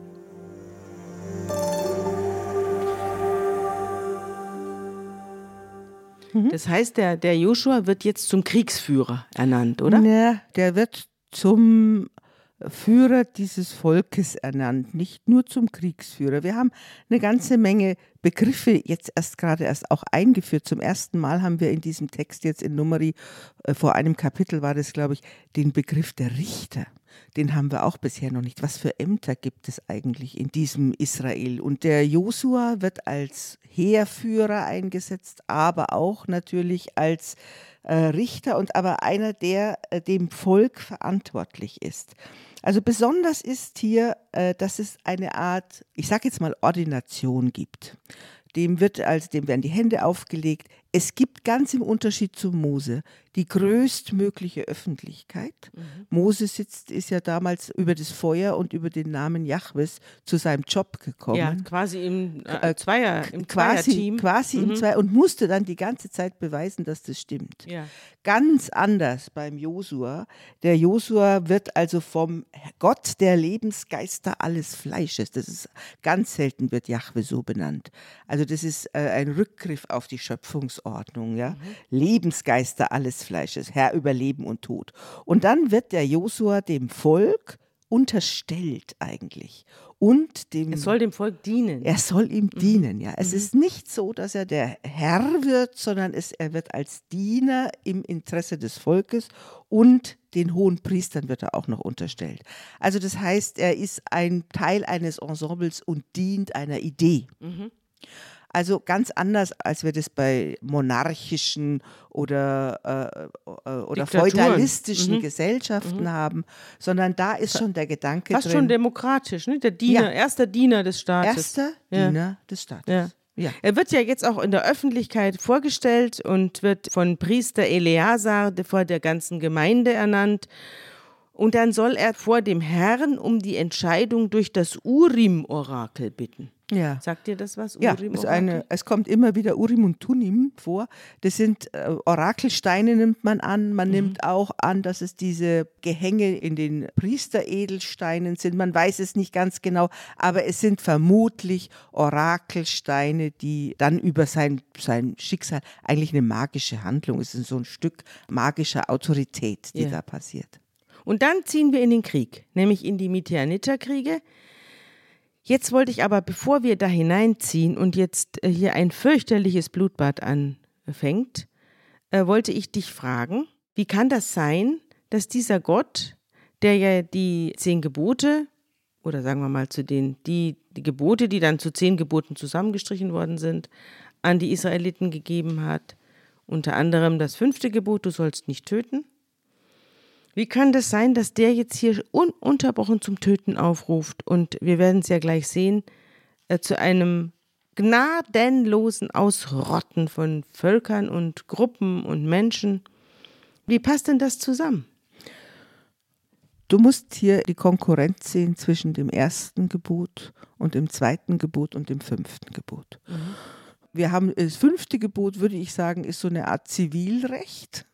Mhm. Das heißt, der, der Joshua wird jetzt zum Kriegsführer ernannt, oder? Ja, der wird zum Führer dieses Volkes ernannt, nicht nur zum Kriegsführer. Wir haben eine ganze Menge Begriffe jetzt erst gerade erst auch eingeführt. Zum ersten Mal haben wir in diesem Text jetzt in Numeri, äh, vor einem Kapitel war das, glaube ich, den Begriff der Richter. Den haben wir auch bisher noch nicht. Was für Ämter gibt es eigentlich in diesem Israel? Und der Josua wird als Heerführer eingesetzt, aber auch natürlich als Richter und aber einer, der äh, dem Volk verantwortlich ist. Also besonders ist hier, äh, dass es eine Art, ich sage jetzt mal, Ordination gibt. Dem wird also, dem werden die Hände aufgelegt. Es gibt ganz im Unterschied zu Mose die größtmögliche Öffentlichkeit. Mhm. Mose sitzt, ist ja damals über das Feuer und über den Namen Jahwes zu seinem Job gekommen. Ja, quasi im äh, Zweier, im quasi, Zweierteam. Quasi mhm. im Zweier und musste dann die ganze Zeit beweisen, dass das stimmt. Ja. Ganz anders beim Josua. Der Josua wird also vom Gott der Lebensgeister alles Fleisches. Das ist ganz selten wird Jahwe so benannt. Also das ist äh, ein Rückgriff auf die Schöpfungs Ordnung, ja. Mhm. Lebensgeister alles Fleisches, Herr über Leben und Tod. Und dann wird der Josua dem Volk unterstellt eigentlich und dem er soll dem Volk dienen. Er soll ihm mhm. dienen, ja. Es mhm. ist nicht so, dass er der Herr wird, sondern es, er wird als Diener im Interesse des Volkes und den hohen Priestern wird er auch noch unterstellt. Also das heißt, er ist ein Teil eines Ensembles und dient einer Idee. Mhm. Also ganz anders, als wir das bei monarchischen oder, äh, äh oder feudalistischen mhm. Gesellschaften mhm. haben, sondern da ist schon der Gedanke Fast drin. schon demokratisch, ne? Der Diener, ja. erster Diener des Staates. Erster ja. Diener des Staates. Ja. Ja. Er wird ja jetzt auch in der Öffentlichkeit vorgestellt und wird von Priester Eleazar vor der ganzen Gemeinde ernannt. Und dann soll er vor dem Herrn um die Entscheidung durch das Urim-Orakel bitten. Ja. Sagt dir das was? Ja, ist eine, es kommt immer wieder Urim und Tunim vor. Das sind äh, Orakelsteine, nimmt man an. Man mhm. nimmt auch an, dass es diese Gehänge in den Priesteredelsteinen sind. Man weiß es nicht ganz genau, aber es sind vermutlich Orakelsteine, die dann über sein, sein Schicksal, eigentlich eine magische Handlung, es ist so ein Stück magischer Autorität, die ja. da passiert. Und dann ziehen wir in den Krieg, nämlich in die Midianiterkriege. Jetzt wollte ich aber, bevor wir da hineinziehen und jetzt äh, hier ein fürchterliches Blutbad anfängt, äh, wollte ich dich fragen, wie kann das sein, dass dieser Gott, der ja die zehn Gebote, oder sagen wir mal zu den, die, die Gebote, die dann zu zehn Geboten zusammengestrichen worden sind, an die Israeliten gegeben hat, unter anderem das fünfte Gebot, du sollst nicht töten, wie kann das sein, dass der jetzt hier ununterbrochen zum Töten aufruft und wir werden es ja gleich sehen, äh, zu einem gnadenlosen Ausrotten von Völkern und Gruppen und Menschen? Wie passt denn das zusammen? Du musst hier die Konkurrenz sehen zwischen dem ersten Gebot und dem zweiten Gebot und dem fünften Gebot. Mhm. Wir haben das fünfte Gebot, würde ich sagen, ist so eine Art Zivilrecht.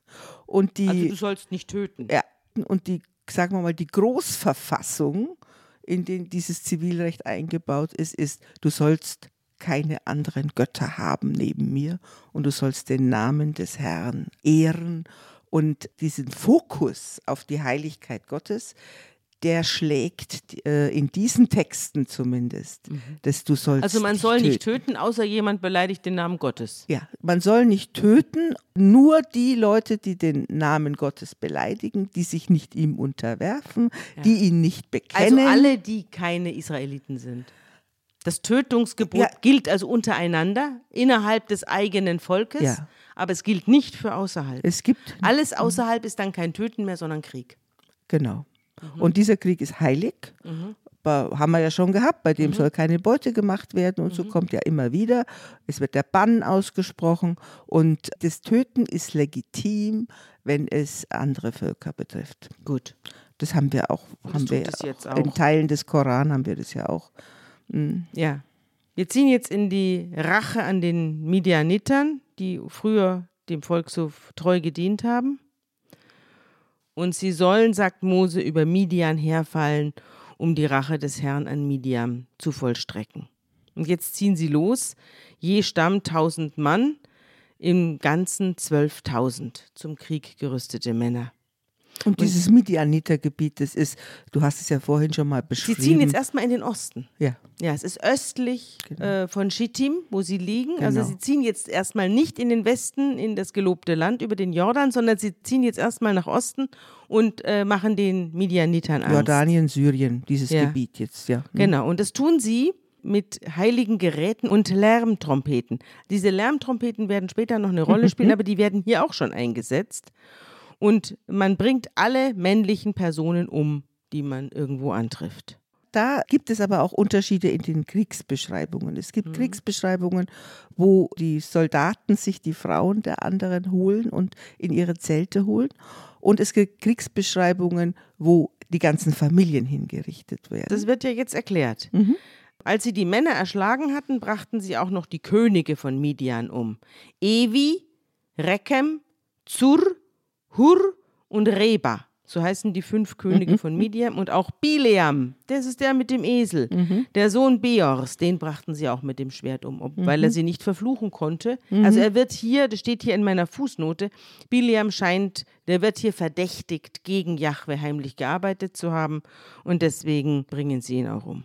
Und die, also du sollst nicht töten. Ja, und die, sagen wir mal, die Großverfassung, in den dieses Zivilrecht eingebaut ist, ist, du sollst keine anderen Götter haben neben mir und du sollst den Namen des Herrn ehren und diesen Fokus auf die Heiligkeit Gottes, der schlägt äh, in diesen Texten zumindest, mhm. dass du sollst. Also man soll nicht töten. töten, außer jemand beleidigt den Namen Gottes. Ja, man soll nicht töten, nur die Leute, die den Namen Gottes beleidigen, die sich nicht ihm unterwerfen, ja. die ihn nicht bekennen. Also alle, die keine Israeliten sind. Das Tötungsgebot ja. gilt also untereinander, innerhalb des eigenen Volkes, ja. aber es gilt nicht für außerhalb. Es gibt alles außerhalb ist dann kein Töten mehr, sondern Krieg. Genau. Mhm. Und dieser Krieg ist heilig. Mhm. Haben wir ja schon gehabt, bei dem mhm. soll keine Beute gemacht werden und so mhm. kommt ja immer wieder. Es wird der Bann ausgesprochen und das Töten ist legitim, wenn es andere Völker betrifft. Gut. Das haben wir auch, haben wir auch. in Teilen des Koran haben wir das ja auch. Mhm. Ja. Wir ziehen jetzt in die Rache an den Midianitern, die früher dem Volk so treu gedient haben. Und sie sollen, sagt Mose, über Midian herfallen, um die Rache des Herrn an Midian zu vollstrecken. Und jetzt ziehen sie los, je Stamm tausend Mann, im Ganzen zwölftausend zum Krieg gerüstete Männer. Und dieses Midianiter-Gebiet, das ist, du hast es ja vorhin schon mal beschrieben. Sie ziehen jetzt erstmal in den Osten. Ja. Ja, es ist östlich genau. äh, von Schittim, wo sie liegen. Also genau. Also sie ziehen jetzt erstmal nicht in den Westen, in das gelobte Land über den Jordan, sondern sie ziehen jetzt erstmal nach Osten und äh, machen den Midianitern Angst. Jordanien, Syrien, dieses ja. Gebiet jetzt, ja. Mhm. Genau, und das tun sie, mit heiligen Geräten und Lärmtrompeten. Diese Lärmtrompeten werden später noch eine Rolle spielen, aber die werden hier auch schon eingesetzt. Und man bringt alle männlichen Personen um, die man irgendwo antrifft. Da gibt es aber auch Unterschiede in den Kriegsbeschreibungen. Es gibt mhm. Kriegsbeschreibungen, wo die Soldaten sich die Frauen der anderen holen und in ihre Zelte holen. Und es gibt Kriegsbeschreibungen, wo die ganzen Familien hingerichtet werden. Das wird ja jetzt erklärt. Mhm. Als sie die Männer erschlagen hatten, brachten sie auch noch die Könige von Midian um. Evi, Rekem, Zur, Hur und Reba. So heißen die fünf Könige mhm. von Midian und auch Bileam, das ist der mit dem Esel. Mhm. Der Sohn Beors, den brachten sie auch mit dem Schwert um, ob, mhm. weil er sie nicht verfluchen konnte. Mhm. Also er wird hier, das steht hier in meiner Fußnote, Bileam scheint, der wird hier verdächtigt, gegen Jahwe heimlich gearbeitet zu haben und deswegen bringen sie ihn auch um.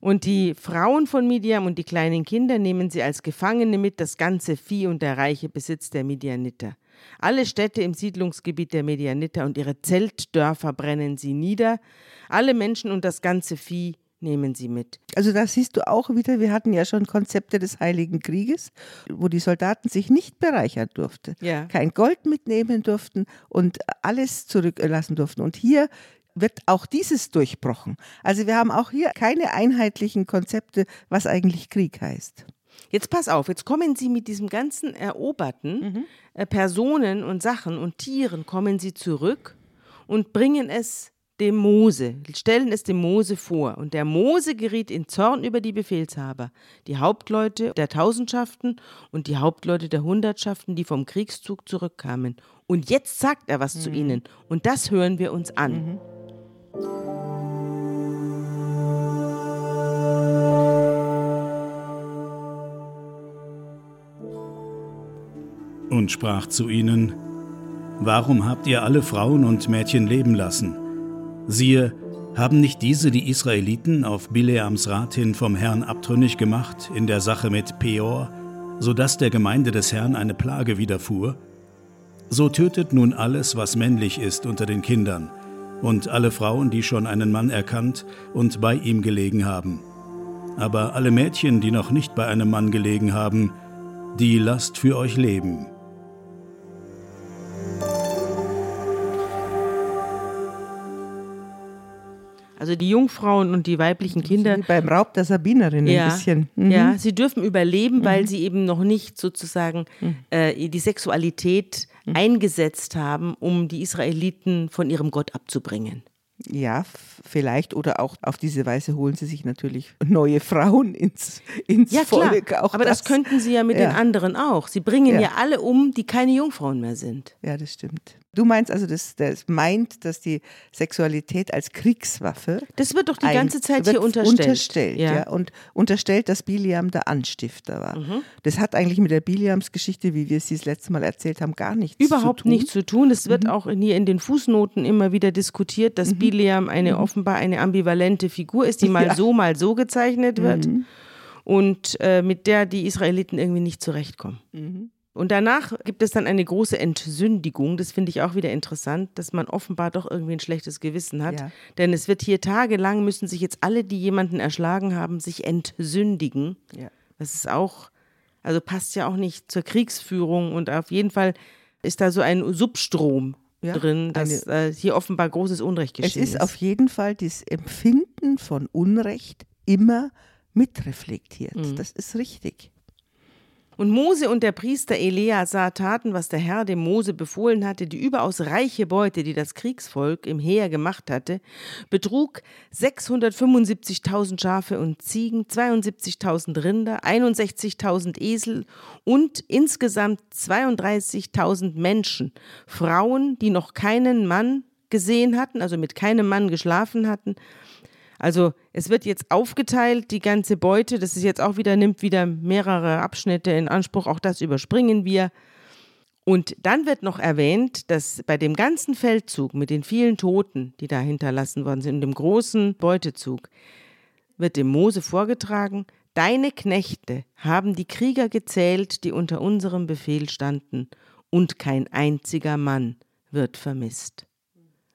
Und die Frauen von Midian und die kleinen Kinder nehmen sie als Gefangene mit, das ganze Vieh und der reiche Besitz der Midianiter. Alle Städte im Siedlungsgebiet der Medianiter und ihre Zeltdörfer brennen sie nieder. Alle Menschen und das ganze Vieh nehmen sie mit. Also da siehst du auch wieder, wir hatten ja schon Konzepte des Heiligen Krieges, wo die Soldaten sich nicht bereichern durften, ja. kein Gold mitnehmen durften und alles zurücklassen durften. Und hier wird auch dieses durchbrochen. Also wir haben auch hier keine einheitlichen Konzepte, was eigentlich Krieg heißt. Jetzt pass auf, jetzt kommen sie mit diesem ganzen eroberten mhm. äh, Personen und Sachen und Tieren, kommen sie zurück und bringen es dem Mose, stellen es dem Mose vor. Und der Mose geriet in Zorn über die Befehlshaber, die Hauptleute der Tausendschaften und die Hauptleute der Hundertschaften, die vom Kriegszug zurückkamen. Und jetzt sagt er was mhm. zu ihnen. Und das hören wir uns an. Mhm. Und sprach zu ihnen, Warum habt ihr alle Frauen und Mädchen leben lassen? Siehe, haben nicht diese die Israeliten auf Bileams Rat hin vom Herrn abtrünnig gemacht in der Sache mit Peor, so dass der Gemeinde des Herrn eine Plage widerfuhr? So tötet nun alles, was männlich ist unter den Kindern, und alle Frauen, die schon einen Mann erkannt und bei ihm gelegen haben. Aber alle Mädchen, die noch nicht bei einem Mann gelegen haben, die lasst für euch leben. Also die Jungfrauen und die weiblichen Kinder. Wie beim Raub der Sabinerin ja, ein bisschen. Mhm. Ja, sie dürfen überleben, weil mhm. sie eben noch nicht sozusagen mhm. äh, die Sexualität mhm. eingesetzt haben, um die Israeliten von ihrem Gott abzubringen. Ja, vielleicht oder auch auf diese Weise holen sie sich natürlich neue Frauen ins, ins ja, Volk. Klar. Aber das. das. könnten sie ja mit ja. den anderen auch. Sie bringen ja. ja alle um, die keine Jungfrauen mehr sind. Ja, das stimmt. Du meinst also, das, das meint, dass die Sexualität als Kriegswaffe. Das wird doch die ganze Zeit hier unterstellt. Unterstellt, ja. ja. Und unterstellt, dass Biliam der Anstifter war. Mhm. Das hat eigentlich mit der Biliams-Geschichte, wie wir es das letzte Mal erzählt haben, gar nichts Überhaupt zu tun. Überhaupt nichts zu tun. Es wird mhm. auch hier in den Fußnoten immer wieder diskutiert, dass mhm. Biliam eine mhm. offenbar eine ambivalente Figur ist, die mal ja. so, mal so gezeichnet wird. Mhm. Und äh, mit der die Israeliten irgendwie nicht zurechtkommen. Mhm. Und danach gibt es dann eine große Entsündigung. Das finde ich auch wieder interessant, dass man offenbar doch irgendwie ein schlechtes Gewissen hat. Ja. Denn es wird hier tagelang, müssen sich jetzt alle, die jemanden erschlagen haben, sich entsündigen. Ja. Das ist auch, also passt ja auch nicht zur Kriegsführung. Und auf jeden Fall ist da so ein Substrom ja, drin, dass eine, äh, hier offenbar großes Unrecht geschehen ist. Es ist auf jeden Fall das Empfinden von Unrecht immer mitreflektiert. Mhm. Das ist richtig. Und Mose und der Priester Elia sah taten, was der Herr dem Mose befohlen hatte, die überaus reiche Beute, die das Kriegsvolk im Heer gemacht hatte, betrug 675.000 Schafe und Ziegen, 72.000 Rinder, 61.000 Esel und insgesamt 32.000 Menschen, Frauen, die noch keinen Mann gesehen hatten, also mit keinem Mann geschlafen hatten, also es wird jetzt aufgeteilt, die ganze Beute, das ist jetzt auch wieder, nimmt wieder mehrere Abschnitte in Anspruch, auch das überspringen wir. Und dann wird noch erwähnt, dass bei dem ganzen Feldzug mit den vielen Toten, die da hinterlassen worden sind, dem großen Beutezug, wird dem Mose vorgetragen, Deine Knechte haben die Krieger gezählt, die unter unserem Befehl standen, und kein einziger Mann wird vermisst.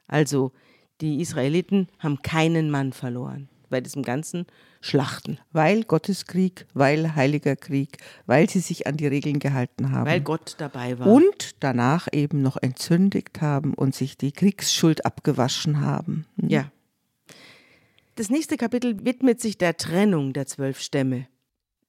Also die Israeliten haben keinen Mann verloren. bei diesem ganzen Schlachten. Weil Gotteskrieg, weil Heiliger Krieg, weil sie sich an die Regeln gehalten haben. Weil Gott dabei war. Und danach eben noch entzündigt haben und sich die Kriegsschuld abgewaschen haben. Hm? Ja. Das nächste Kapitel widmet sich der Trennung der zwölf Stämme.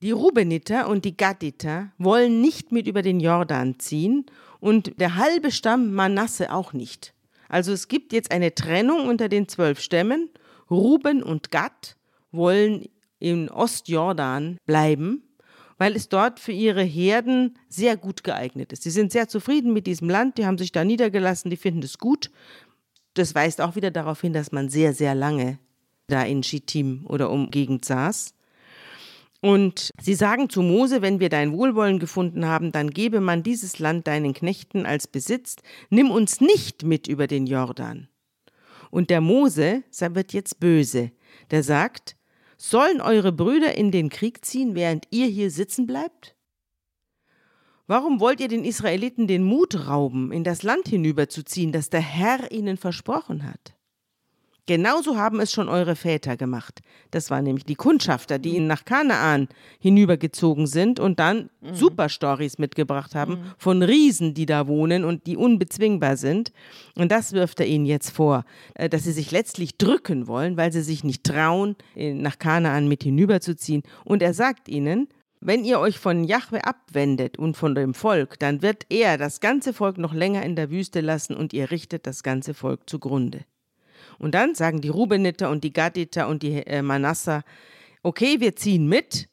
Die Rubeniter und die Gaditer wollen nicht mit über den Jordan ziehen und der halbe Stamm Manasse auch nicht. Also es gibt jetzt eine Trennung unter den zwölf Stämmen. Ruben und Gad wollen in Ostjordan bleiben, weil es dort für ihre Herden sehr gut geeignet ist. Sie sind sehr zufrieden mit diesem Land, die haben sich da niedergelassen, die finden es gut. Das weist auch wieder darauf hin, dass man sehr, sehr lange da in Schittim oder umgegend saß. Und sie sagen zu Mose, wenn wir dein Wohlwollen gefunden haben, dann gebe man dieses Land deinen Knechten als Besitz, nimm uns nicht mit über den Jordan. Und der Mose wird jetzt böse, der sagt, sollen eure Brüder in den Krieg ziehen, während ihr hier sitzen bleibt? Warum wollt ihr den Israeliten den Mut rauben, in das Land hinüberzuziehen, das der Herr ihnen versprochen hat? Genauso haben es schon eure Väter gemacht. Das waren nämlich die Kundschafter, die ihnen nach Kanaan hinübergezogen sind und dann mhm. Superstories mitgebracht haben mhm. von Riesen, die da wohnen und die unbezwingbar sind. Und das wirft er ihnen jetzt vor, äh, dass sie sich letztlich drücken wollen, weil sie sich nicht trauen, nach Kanaan mit hinüberzuziehen. Und er sagt ihnen, wenn ihr euch von Jahwe abwendet und von dem Volk, dann wird er das ganze Volk noch länger in der Wüste lassen und ihr richtet das ganze Volk zugrunde. Und dann sagen die Rubeniter und die Gaditer und die äh, Manasser, okay, wir ziehen mit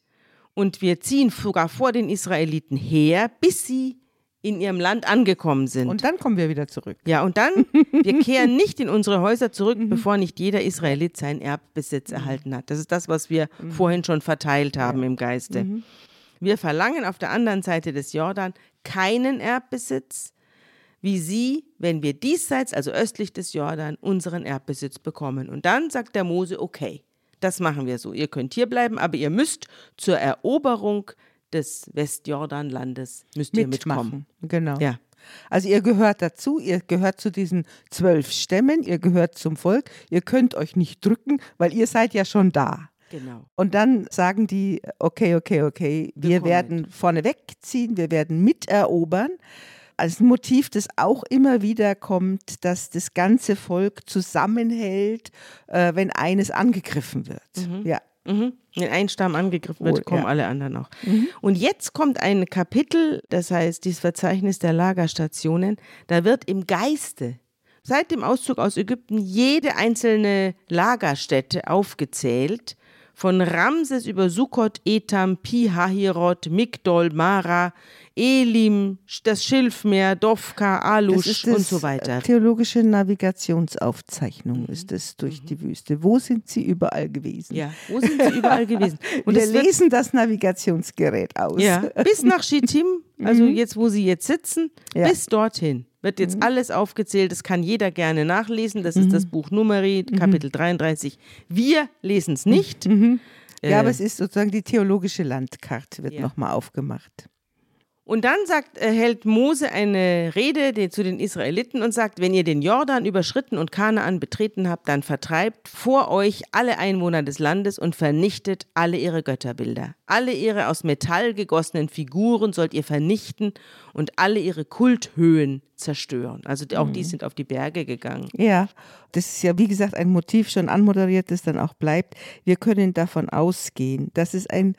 und wir ziehen sogar vor den Israeliten her, bis sie in ihrem Land angekommen sind. Und dann kommen wir wieder zurück. Ja, und dann, wir kehren nicht in unsere Häuser zurück, mhm. bevor nicht jeder Israelit seinen Erbbesitz mhm. erhalten hat. Das ist das, was wir mhm. vorhin schon verteilt haben im Geiste. Wir verlangen auf der anderen Seite des Jordan keinen Erbbesitz, wie sie, wenn wir diesseits, also östlich des Jordan, unseren Erbbesitz bekommen. Und dann sagt der Mose, okay, das machen wir so. Ihr könnt hier bleiben, aber ihr müsst zur Eroberung des Westjordanlandes müsst ihr mitkommen. Genau. Ja. Also ihr gehört dazu, ihr gehört zu diesen zwölf Stämmen, ihr gehört zum Volk, ihr könnt euch nicht drücken, weil ihr seid ja schon da. Genau. Und dann sagen die, okay, okay, okay, wir, wir werden vorne wegziehen, wir werden miterobern als Motiv, das auch immer wieder kommt, dass das ganze Volk zusammenhält, äh, wenn eines angegriffen wird. Mhm. Ja. Mhm. Wenn ein Stamm angegriffen wird, oh, kommen ja. alle anderen auch. Mhm. Und jetzt kommt ein Kapitel, das heißt dieses Verzeichnis der Lagerstationen. Da wird im Geiste seit dem Auszug aus Ägypten jede einzelne Lagerstätte aufgezählt von Ramses über Sukkot, Etam, Pi-Hahirot, Migdol, Mara, Elim, das Schilfmeer, Dovka, Alush und so weiter. Theologische Navigationsaufzeichnung mhm. ist es durch mhm. die Wüste. Wo sind Sie überall gewesen? Ja, wo sind Sie überall gewesen? Und wir lesen das Navigationsgerät aus. Ja, bis nach Shittim, also mhm. jetzt, wo Sie jetzt sitzen, ja. bis dorthin wird jetzt mhm. alles aufgezählt. Das kann jeder gerne nachlesen. Das mhm. ist das Buch Numeri, mhm. Kapitel 33. Wir lesen es nicht. Mhm. Ja, äh, aber es ist sozusagen die theologische Landkarte, wird ja. nochmal aufgemacht. Und dann sagt, äh, hält Mose eine Rede zu den Israeliten und sagt, wenn ihr den Jordan überschritten und Kanaan betreten habt, dann vertreibt vor euch alle Einwohner des Landes und vernichtet alle ihre Götterbilder. Alle ihre aus Metall gegossenen Figuren sollt ihr vernichten und alle ihre Kulthöhen zerstören. Also auch mhm. die sind auf die Berge gegangen. Ja, das ist ja wie gesagt ein Motiv schon anmoderiert, das dann auch bleibt. Wir können davon ausgehen, dass es ein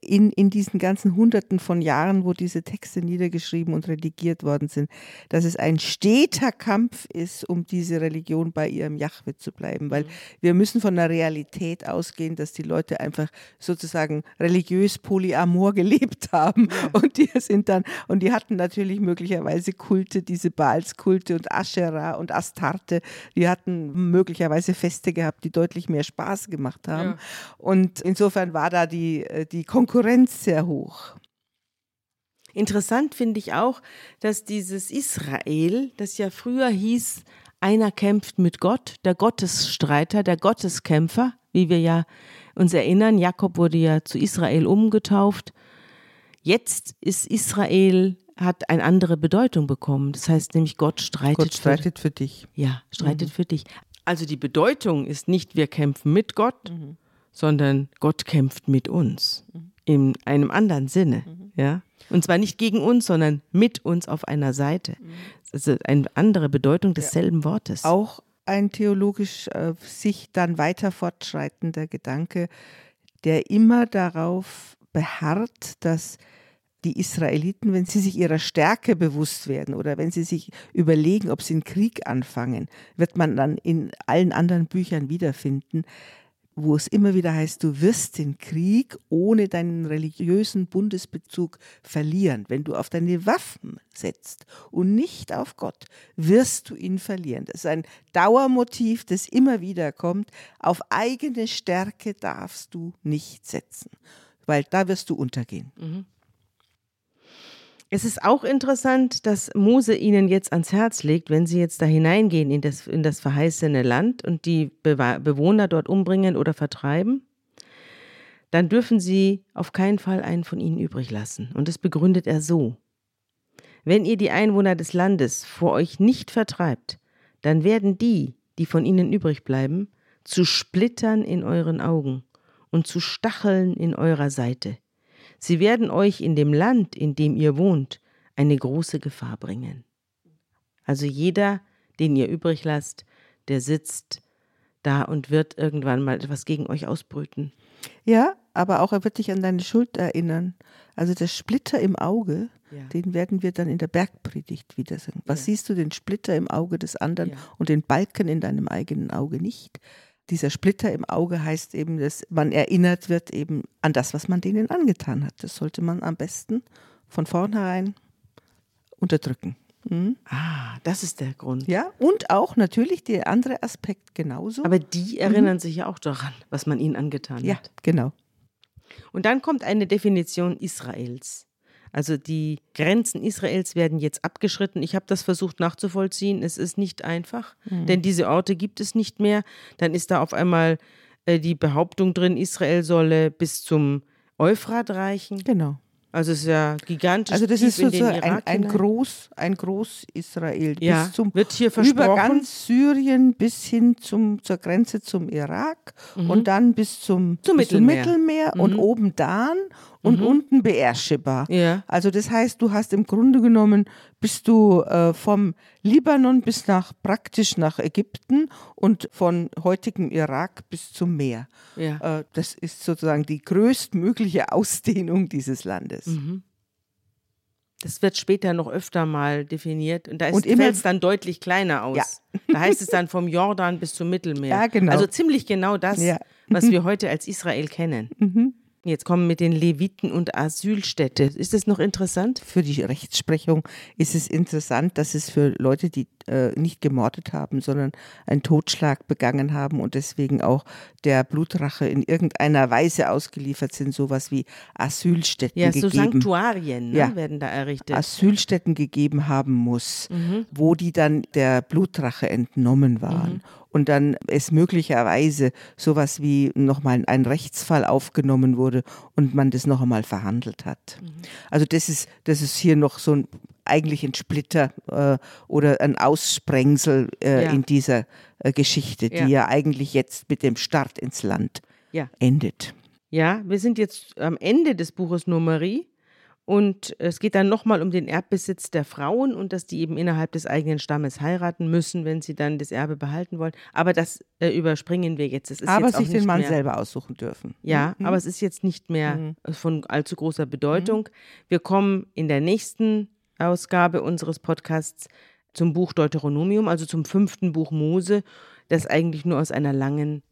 in, in diesen ganzen Hunderten von Jahren, wo diese Texte niedergeschrieben und redigiert worden sind, dass es ein steter Kampf ist, um diese Religion bei ihrem Jahwe zu bleiben. Weil mhm. wir müssen von der Realität ausgehen, dass die Leute einfach sozusagen religiös polyamor gelebt haben. Ja. Und die sind dann, und die hatten natürlich möglicherweise Kulte, diese Baalskulte und Aschera und Astarte, die hatten möglicherweise Feste gehabt, die deutlich mehr Spaß gemacht haben. Ja. Und insofern war da die, äh, die Konkurrenz Konkurrenz sehr hoch. Interessant finde ich auch, dass dieses Israel, das ja früher hieß, einer kämpft mit Gott, der Gottesstreiter, der Gotteskämpfer, wie wir ja uns erinnern, Jakob wurde ja zu Israel umgetauft. Jetzt ist Israel hat eine andere Bedeutung bekommen. Das heißt nämlich Gott streitet, Gott streitet für, für dich. Ja, streitet mhm. für dich. Also die Bedeutung ist nicht wir kämpfen mit Gott, mhm sondern Gott kämpft mit uns in einem anderen Sinne, ja. Und zwar nicht gegen uns, sondern mit uns auf einer Seite. Das ist eine andere Bedeutung desselben Wortes. Auch ein theologisch äh, sich dann weiter fortschreitender Gedanke, der immer darauf beharrt, dass die Israeliten, wenn sie sich ihrer Stärke bewusst werden oder wenn sie sich überlegen, ob sie einen Krieg anfangen, wird man dann in allen anderen Büchern wiederfinden, wo es immer wieder heißt, du wirst den Krieg ohne deinen religiösen Bundesbezug verlieren. Wenn du auf deine Waffen setzt und nicht auf Gott, wirst du ihn verlieren. Das ist ein Dauermotiv, das immer wieder kommt. Auf eigene Stärke darfst du nicht setzen, weil da wirst du untergehen. Mhm. Es ist auch interessant, dass Mose ihnen jetzt ans Herz legt, wenn sie jetzt da hineingehen in das, in das verheißene Land und die Bewohner dort umbringen oder vertreiben, dann dürfen sie auf keinen Fall einen von ihnen übrig lassen. Und das begründet er so. Wenn ihr die Einwohner des Landes vor euch nicht vertreibt, dann werden die, die von ihnen übrig bleiben, zu Splittern in euren Augen und zu Stacheln in eurer Seite. Sie werden euch in dem Land, in dem ihr wohnt, eine große Gefahr bringen. Also jeder, den ihr übrig lasst, der sitzt da und wird irgendwann mal etwas gegen euch ausbrüten. Ja, aber auch er wird dich an deine Schuld erinnern. Also der Splitter im Auge, ja. den werden wir dann in der Bergpredigt wieder sagen. Was ja. siehst du, den Splitter im Auge des anderen ja. und den Balken in deinem eigenen Auge nicht? Dieser Splitter im Auge heißt eben, dass man erinnert wird eben an das, was man denen angetan hat. Das sollte man am besten von vornherein unterdrücken. Mhm. Ah, das ist der Grund. Ja, und auch natürlich der andere Aspekt genauso. Aber die erinnern mhm. sich ja auch daran, was man ihnen angetan ja, hat. Ja, genau. Und dann kommt eine Definition Israels. Also die Grenzen Israels werden jetzt abgeschritten. Ich habe das versucht nachzuvollziehen. Es ist nicht einfach, mhm. denn diese Orte gibt es nicht mehr. Dann ist da auf einmal äh, die Behauptung drin, Israel solle bis zum Euphrat reichen. Genau. Also es ist ja gigantisch. Also das ist sozusagen ein, ein Groß, ein Groß-Israel ja, bis zum wird hier versprochen. über ganz Syrien bis hin zum, zur Grenze zum Irak mhm. und dann bis zum, zum bis Mittelmeer, zum Mittelmeer mhm. und oben Dan und mhm. unten Beersheba. Ja. Also das heißt, du hast im Grunde genommen, bist du äh, vom Libanon bis nach praktisch nach Ägypten und von heutigem Irak bis zum Meer. Ja. Äh, das ist sozusagen die größtmögliche Ausdehnung dieses Landes. Mhm. Das wird später noch öfter mal definiert und da fällt es dann deutlich kleiner aus. Ja. Da heißt es dann vom Jordan bis zum Mittelmeer. Ja, genau. Also ziemlich genau das, was wir heute als Israel kennen. Mhm. Jetzt kommen mit den Leviten und Asylstätte. Ist das noch interessant? Für die Rechtsprechung ist es interessant, dass es für Leute, die äh, nicht gemordet haben, sondern einen Totschlag begangen haben und deswegen auch der Blutrache in irgendeiner Weise ausgeliefert sind, sowas wie Asylstätten ja, gegeben. so Sanktuarien ne, ja, werden da errichtet. Asylstätten gegeben haben muss, mhm. wo die dann der Blutrache entnommen waren. Mhm und dann es möglicherweise sowas wie nochmal ein Rechtsfall aufgenommen wurde und man das noch einmal verhandelt hat. Mhm. Also das ist, das ist hier noch so ein eigentlich ein Splitter äh, oder ein Aussprengsel äh, ja. in dieser äh, Geschichte, die ja. ja. eigentlich jetzt mit dem Start ins Land ja. endet. Ja, wir sind jetzt am Ende des Buches Numeri. Und es geht dann nochmal um den Erbbesitz der Frauen und dass die eben innerhalb des eigenen Stammes heiraten müssen, wenn sie dann das Erbe behalten wollen. Aber das äh, überspringen wir jetzt. Es ist aber jetzt sich den Mann mehr, selber aussuchen dürfen. Ja, mhm. aber es ist jetzt nicht mehr mhm. von allzu großer Bedeutung. Mhm. Wir kommen in der nächsten Ausgabe unseres Podcasts zum Buch Deuteronomium, also zum fünften Buch Mose, das eigentlich nur aus einer langen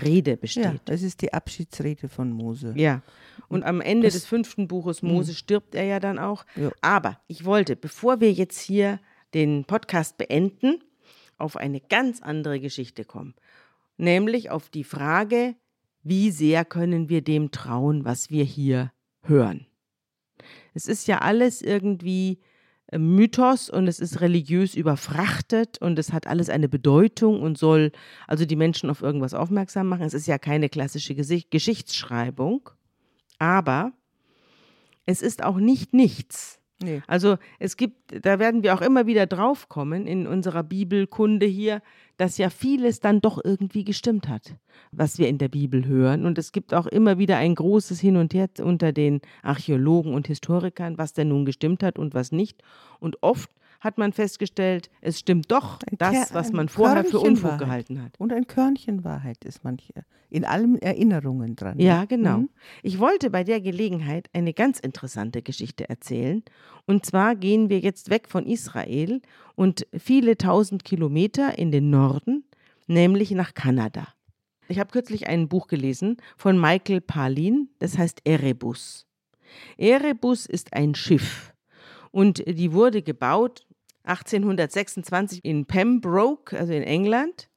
Rede besteht. Ja, das ist die Abschiedsrede von Mose. Ja. Und am Ende das, des fünften Buches Mose mhm. stirbt er ja dann auch. Ja. Aber ich wollte, bevor wir jetzt hier den Podcast beenden, auf eine ganz andere Geschichte kommen. Nämlich auf die Frage, wie sehr können wir dem trauen, was wir hier hören. Es ist ja alles irgendwie Mythos und es ist religiös überfrachtet und es hat alles eine Bedeutung und soll also die Menschen auf irgendwas aufmerksam machen. Es ist ja keine klassische Geschichtsschreibung, aber es ist auch nicht nichts. Nee. Also es gibt, da werden wir auch immer wieder draufkommen in unserer Bibelkunde hier, dass ja vieles dann doch irgendwie gestimmt hat, was wir in der Bibel hören. Und es gibt auch immer wieder ein großes Hin und Her unter den Archäologen und Historikern, was denn nun gestimmt hat und was nicht. Und oft hat man festgestellt, es stimmt doch das, was man vorher für Unfug Wahrheit. gehalten hat. Und ein Körnchen Wahrheit ist manche in allen Erinnerungen dran. Ja, genau. Mhm. Ich wollte bei der Gelegenheit eine ganz interessante Geschichte erzählen. Und zwar gehen wir jetzt weg von Israel und viele tausend Kilometer in den Norden, nämlich nach Kanada. Ich habe kürzlich ein Buch gelesen von Michael Palin, das heißt Erebus. Erebus ist ein Schiff und die wurde gebaut 1826 in Pembroke, also in England.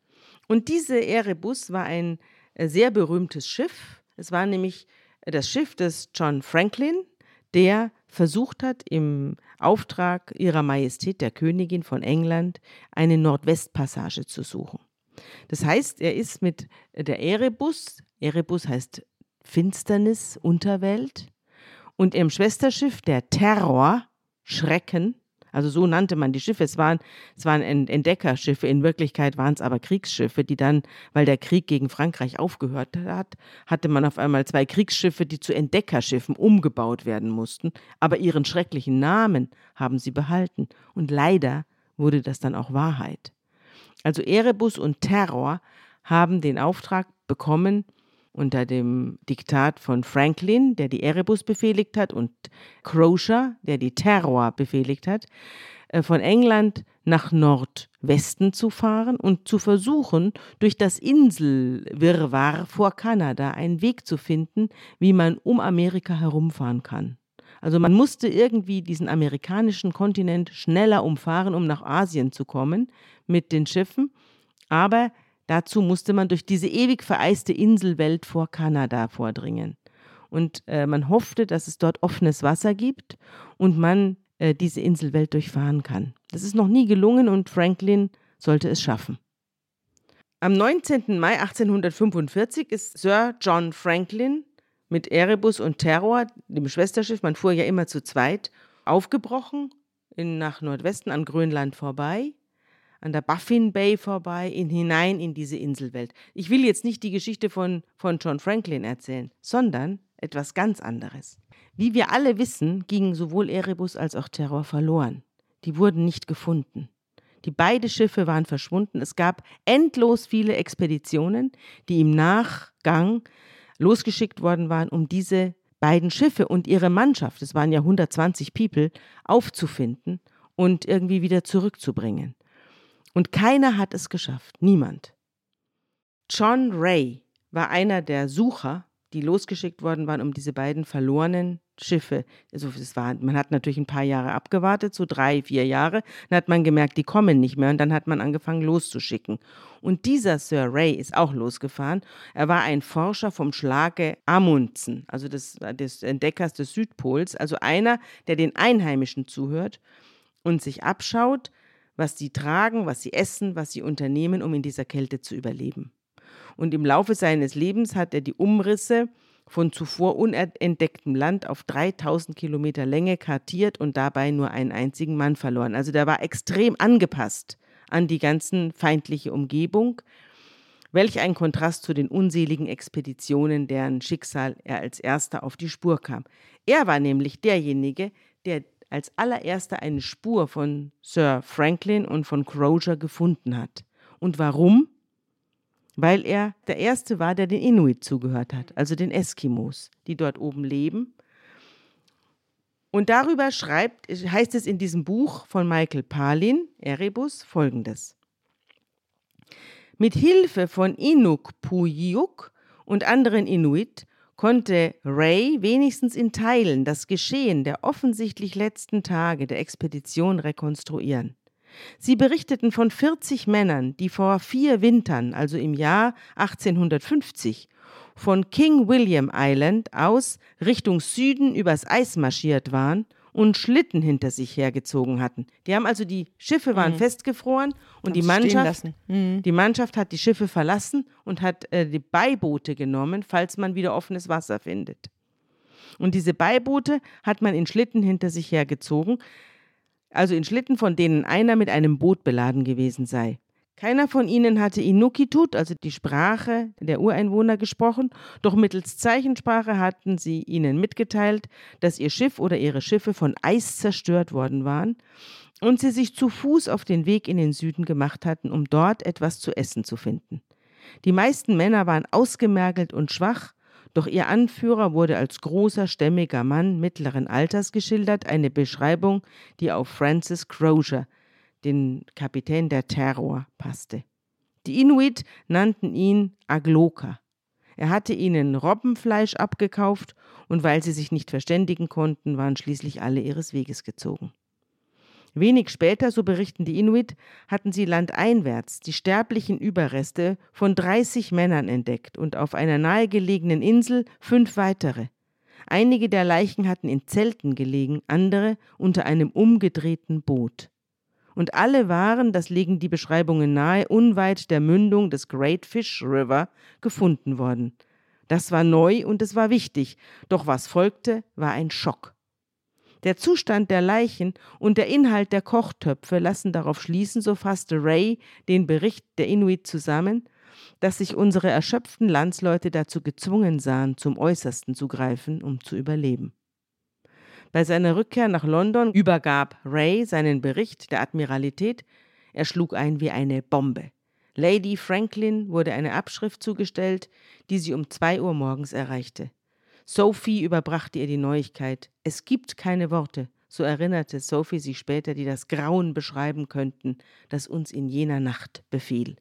Und diese Erebus war ein äh, sehr berühmtes Schiff. Es war nämlich äh, das Schiff des John Franklin, der versucht hat, im Auftrag ihrer Majestät, der Königin von England, eine Nordwestpassage zu suchen. Das heißt, er ist mit der Erebus, Erebus heißt Finsternis, Unterwelt, und im Schwesterschiff der Terror, Schrecken, also so nannte man die Schiffe. Es waren, es waren Entdeckerschiffe, in Wirklichkeit waren es aber Kriegsschiffe, die dann, weil der Krieg gegen Frankreich aufgehört hat, hatte man auf einmal zwei Kriegsschiffe, die zu Entdeckerschiffen umgebaut werden mussten. Aber ihren schrecklichen Namen haben sie behalten. Und leider wurde das dann auch Wahrheit. Also Erebus und Terror haben den Auftrag bekommen, unter dem Diktat von Franklin, der die Erebus befehligt hat, und Crozier, der die Terror befehligt hat, äh, von England nach Nordwesten zu fahren und zu versuchen, durch das Inselwirrwarr vor Kanada einen Weg zu finden, wie man um Amerika herumfahren kann. Also man musste irgendwie diesen amerikanischen Kontinent schneller umfahren, um nach Asien zu kommen mit den Schiffen. Aber Dazu musste man durch diese ewig vereiste Inselwelt vor Kanada vordringen. Und äh, man hoffte, dass es dort offenes Wasser gibt und man äh, diese Inselwelt durchfahren kann. Das ist noch nie gelungen und Franklin sollte es schaffen. Am 19. Mai 1845 ist Sir John Franklin mit Erebus und Terror, dem Schwesterschiff, man fuhr ja immer zu zweit, aufgebrochen in, nach Nordwesten an Grönland vorbei an der Baffin Bay vorbei, in, hinein in diese Inselwelt. Ich will jetzt nicht die Geschichte von, von John Franklin erzählen, sondern etwas ganz anderes. Wie wir alle wissen, gingen sowohl Erebus als auch Terror verloren. Die wurden nicht gefunden. Die beiden Schiffe waren verschwunden. Es gab endlos viele Expeditionen, die im Nachgang losgeschickt worden waren, um diese beiden Schiffe und ihre Mannschaft, es waren ja 120 People, aufzufinden und irgendwie wieder zurückzubringen. Und keiner hat es geschafft, niemand. John Ray war einer der Sucher, die losgeschickt worden waren, um diese beiden verlorenen Schiffe, also es war, man hat natürlich ein paar Jahre abgewartet, so drei, vier Jahre, dann hat man gemerkt, die kommen nicht mehr und dann hat man angefangen loszuschicken. Und dieser Sir Ray ist auch losgefahren. Er war ein Forscher vom Schlage Amundsen, also des, des Entdeckers des Südpols, also einer, der den Einheimischen zuhört und sich abschaut, was sie tragen, was sie essen, was sie unternehmen, um in dieser Kälte zu überleben. Und im Laufe seines Lebens hat er die Umrisse von zuvor unentdecktem Land auf 3000 Kilometer Länge kartiert und dabei nur einen einzigen Mann verloren. Also der war extrem angepasst an die ganzen feindliche Umgebung. Welch ein Kontrast zu den unseligen Expeditionen, deren Schicksal er als erster auf die Spur kam. Er war nämlich derjenige, der als allererster eine Spur von Sir Franklin und von Crozier gefunden hat. Und warum? Weil er der Erste war, der den Inuit zugehört hat, also den Eskimos, die dort oben leben. Und darüber schreibt, heißt es in diesem Buch von Michael Palin, Erebus, folgendes. Mit Hilfe von Inuk Puyuk und anderen Inuit konnte Ray wenigstens in Teilen das Geschehen der offensichtlich letzten Tage der Expedition rekonstruieren. Sie berichteten von 40 Männern, die vor vier Wintern, also im Jahr 1850, von King William Island aus Richtung Süden übers Eis marschiert waren und Schlitten hinter sich hergezogen hatten. Die haben also die Schiffe waren mhm. festgefroren und die Mannschaft, mhm. die Mannschaft hat die Schiffe verlassen und hat äh, die Beiboote genommen, falls man wieder offenes Wasser findet. Und diese Beiboote hat man in Schlitten hinter sich hergezogen, also in Schlitten, von denen einer mit einem Boot beladen gewesen sei. Keiner von ihnen hatte Inuktitut, also die Sprache der Ureinwohner, gesprochen, doch mittels Zeichensprache hatten sie ihnen mitgeteilt, dass ihr Schiff oder ihre Schiffe von Eis zerstört worden waren und sie sich zu Fuß auf den Weg in den Süden gemacht hatten, um dort etwas zu essen zu finden. Die meisten Männer waren ausgemergelt und schwach, doch ihr Anführer wurde als großer, stämmiger Mann mittleren Alters geschildert, eine Beschreibung, die auf Francis Crozier, den Kapitän der Terror, passte. Die Inuit nannten ihn Agloka. Er hatte ihnen Robbenfleisch abgekauft, und weil sie sich nicht verständigen konnten, waren schließlich alle ihres Weges gezogen. Wenig später, so berichten die Inuit, hatten sie landeinwärts die sterblichen Überreste von 30 Männern entdeckt und auf einer nahegelegenen Insel fünf weitere. Einige der Leichen hatten in Zelten gelegen, andere unter einem umgedrehten Boot. Und alle waren, das legen die Beschreibungen nahe, unweit der Mündung des Great Fish River gefunden worden. Das war neu und es war wichtig, doch was folgte, war ein Schock. Der Zustand der Leichen und der Inhalt der Kochtöpfe lassen darauf schließen, so fasste Ray den Bericht der Inuit zusammen, dass sich unsere erschöpften Landsleute dazu gezwungen sahen, zum Äußersten zu greifen, um zu überleben. Bei seiner Rückkehr nach London übergab Ray seinen Bericht der Admiralität. Er schlug ein wie eine Bombe. Lady Franklin wurde eine Abschrift zugestellt, die sie um zwei Uhr morgens erreichte. Sophie überbrachte ihr die Neuigkeit. Es gibt keine Worte, so erinnerte Sophie sich später, die das Grauen beschreiben könnten, das uns in jener Nacht befiel.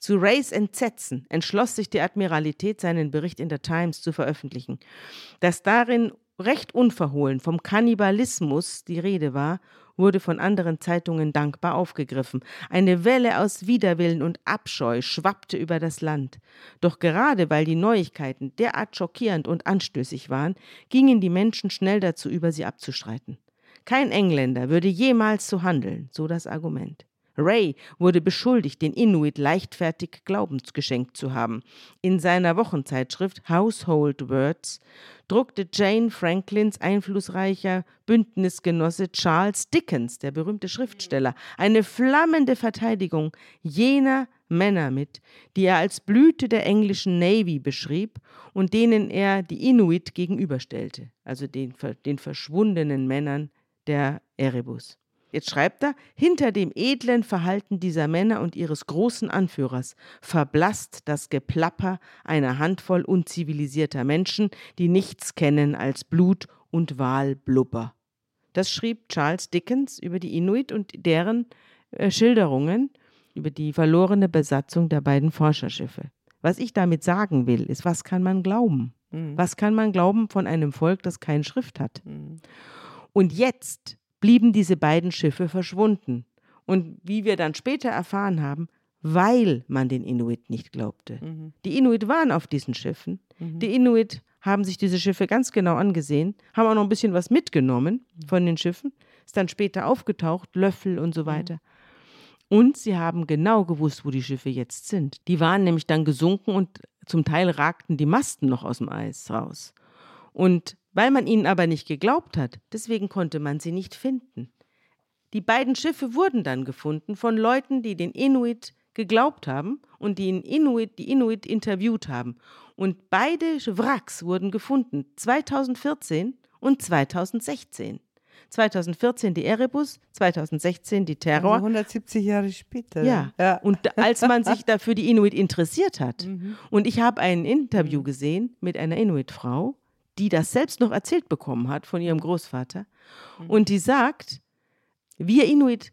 Zu Rays Entsetzen entschloss sich die Admiralität, seinen Bericht in der Times zu veröffentlichen. Dass darin recht unverhohlen vom Kannibalismus die Rede war wurde von anderen Zeitungen dankbar aufgegriffen. Eine Welle aus Widerwillen und Abscheu schwappte über das Land. Doch gerade weil die Neuigkeiten derart schockierend und anstößig waren, gingen die Menschen schnell dazu über, sie abzustreiten. Kein Engländer würde jemals so handeln, so das Argument. Ray wurde beschuldigt, den Inuit leichtfertig Glaubens geschenkt zu haben. In seiner Wochenzeitschrift Household Words druckte Jane Franklins einflussreicher Bündnisgenosse Charles Dickens, der berühmte Schriftsteller, eine flammende Verteidigung jener Männer mit, die er als Blüte der englischen Navy beschrieb und denen er die Inuit gegenüberstellte, also den, den verschwundenen Männern der Erebus. Jetzt schreibt er, hinter dem edlen Verhalten dieser Männer und ihres großen Anführers verblasst das Geplapper einer Handvoll unzivilisierter Menschen, die nichts kennen als Blut und Wahlblubber. Das schrieb Charles Dickens über die Inuit und deren äh, Schilderungen über die verlorene Besatzung der beiden Forscherschiffe. Was ich damit sagen will, ist, was kann man glauben? Mhm. Was kann man glauben von einem Volk, das keine Schrift hat? Mhm. Und jetzt blieben diese beiden Schiffe verschwunden. Und wie wir dann später erfahren haben, weil man den Inuit nicht glaubte. Mhm. Die Inuit waren auf diesen Schiffen. Mhm. Die Inuit haben sich diese Schiffe ganz genau angesehen, haben auch noch ein bisschen was mitgenommen mhm. von den Schiffen, ist dann später aufgetaucht, Löffel und so mhm. weiter. Und sie haben genau gewusst, wo die Schiffe jetzt sind. Die waren nämlich dann gesunken und zum Teil ragten die Masten noch aus dem Eis raus. Und weil man ihnen aber nicht geglaubt hat, deswegen konnte man sie nicht finden. Die beiden Schiffe wurden dann gefunden von Leuten, die den Inuit geglaubt haben und die Inuit, die Inuit interviewt haben. Und beide Wracks wurden gefunden, 2014 und 2016. 2014 die Erebus, 2016 die Terror. Also 170 Jahre später. Ja. ja. Und als man sich dafür die Inuit interessiert hat. Mhm. Und ich habe ein Interview mhm. gesehen mit einer Inuit-Frau, die das selbst noch erzählt bekommen hat von ihrem Großvater. Mhm. Und die sagt, wir Inuit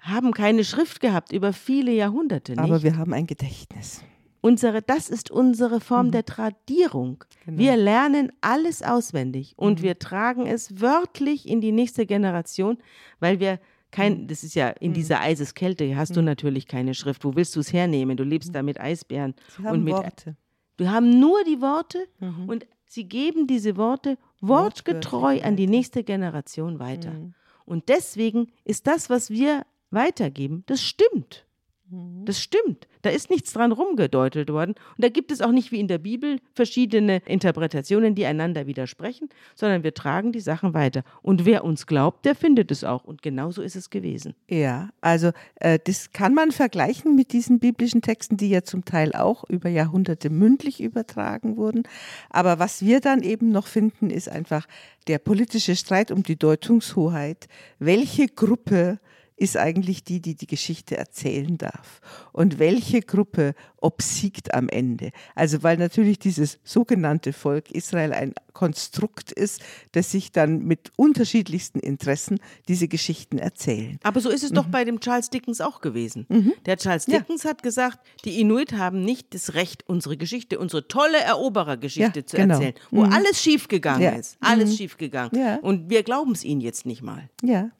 haben keine Schrift gehabt über viele Jahrhunderte. Nicht? Aber wir haben ein Gedächtnis. Unsere, das ist unsere Form mhm. der Tradierung. Genau. Wir lernen alles auswendig und mhm. wir tragen es wörtlich in die nächste Generation, weil wir kein, mhm. das ist ja in mhm. dieser Eiseskälte, hast du mhm. natürlich keine Schrift. Wo willst du es hernehmen? Du lebst da mit Eisbären. Sie haben und mit, Worte. Wir haben nur die Worte und Sie geben diese Worte wortgetreu an die nächste Generation weiter. Mhm. Und deswegen ist das, was wir weitergeben, das stimmt. Mhm. Das stimmt. Da ist nichts dran rumgedeutet worden. Und da gibt es auch nicht wie in der Bibel verschiedene Interpretationen, die einander widersprechen, sondern wir tragen die Sachen weiter. Und wer uns glaubt, der findet es auch. Und genauso ist es gewesen. Ja, also äh, das kann man vergleichen mit diesen biblischen Texten, die ja zum Teil auch über Jahrhunderte mündlich übertragen wurden. Aber was wir dann eben noch finden, ist einfach der politische Streit um die Deutungshoheit. Welche Gruppe ist eigentlich die, die die Geschichte erzählen darf. Und welche Gruppe obsiegt am Ende? Also weil natürlich dieses sogenannte Volk Israel ein Konstrukt ist, das sich dann mit unterschiedlichsten Interessen diese Geschichten erzählen. Aber so ist es mhm. doch bei dem Charles Dickens auch gewesen. Mhm. Der Charles Dickens ja. hat gesagt, die Inuit haben nicht das Recht, unsere Geschichte, unsere tolle Eroberergeschichte ja, zu genau. erzählen, wo mhm. alles schiefgegangen ja. ist. Alles mhm. schiefgegangen. Und wir glauben es ihnen jetzt nicht mal. Ja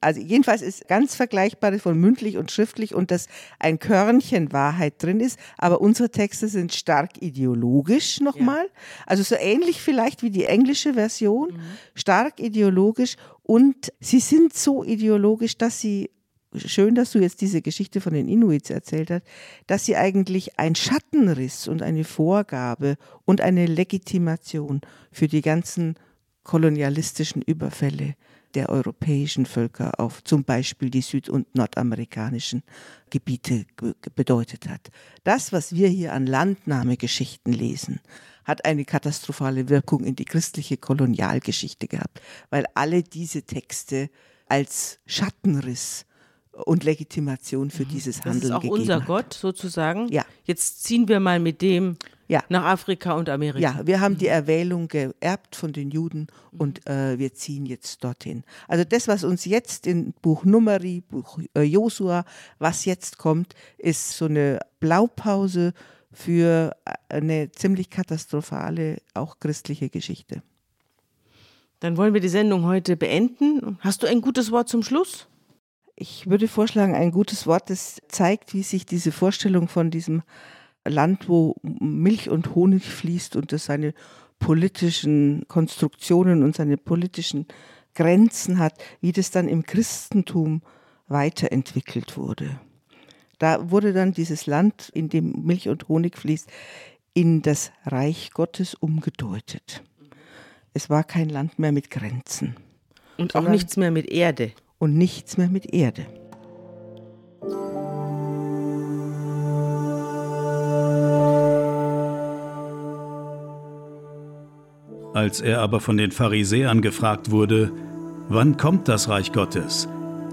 also jedenfalls ist ganz vergleichbar von mündlich und schriftlich und dass ein Körnchen Wahrheit drin ist, aber unsere Texte sind stark ideologisch nochmal. Ja. Also so ähnlich vielleicht wie die englische Version, mhm. stark ideologisch und sie sind so ideologisch, dass sie schön, dass du jetzt diese Geschichte von den Inuits erzählt hast, dass sie eigentlich ein Schattenriss und eine Vorgabe und eine Legitimation für die ganzen kolonialistischen Überfälle der europäischen Völker auf zum Beispiel die süd- und nordamerikanischen Gebiete bedeutet hat. Das, was wir hier an Landnahmegeschichten lesen, hat eine katastrophale Wirkung in die christliche Kolonialgeschichte gehabt, weil alle diese Texte als Schattenriss und Legitimation für mhm. dieses Handeln gegeben Das ist auch unser hat. Gott sozusagen. Ja. Jetzt ziehen wir mal mit dem ja. nach Afrika und Amerika. Ja, wir haben die mhm. Erwählung geerbt von den Juden mhm. und äh, wir ziehen jetzt dorthin. Also das, was uns jetzt in Buch Numeri, Buch äh, Josua, was jetzt kommt, ist so eine Blaupause für äh, eine ziemlich katastrophale, auch christliche Geschichte. Dann wollen wir die Sendung heute beenden. Hast du ein gutes Wort zum Schluss? Ich würde vorschlagen, ein gutes Wort, das zeigt, wie sich diese Vorstellung von diesem Land, wo Milch und Honig fließt und das seine politischen Konstruktionen und seine politischen Grenzen hat, wie das dann im Christentum weiterentwickelt wurde. Da wurde dann dieses Land, in dem Milch und Honig fließt, in das Reich Gottes umgedeutet. Es war kein Land mehr mit Grenzen. Und auch nichts mehr mit Erde. Und nichts mehr mit Erde. Als er aber von den Pharisäern gefragt wurde, wann kommt das Reich Gottes,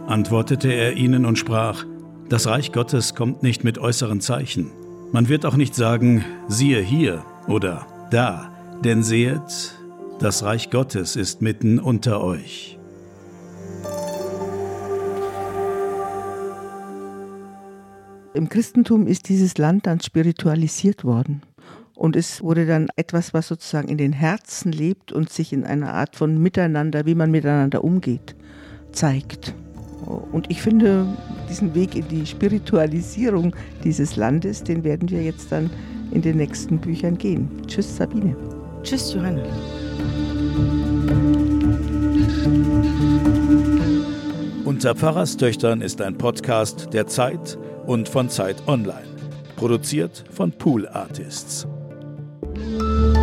antwortete er ihnen und sprach, das Reich Gottes kommt nicht mit äußeren Zeichen. Man wird auch nicht sagen, siehe hier oder da, denn sehet, das Reich Gottes ist mitten unter euch. Im Christentum ist dieses Land dann spiritualisiert worden. Und es wurde dann etwas, was sozusagen in den Herzen lebt und sich in einer Art von Miteinander, wie man miteinander umgeht, zeigt. Und ich finde, diesen Weg in die Spiritualisierung dieses Landes, den werden wir jetzt dann in den nächsten Büchern gehen. Tschüss, Sabine. Tschüss, Johanna. Unter Pfarrerstöchtern ist ein Podcast der Zeit und von Zeit Online. Produziert von Pool Artists. Música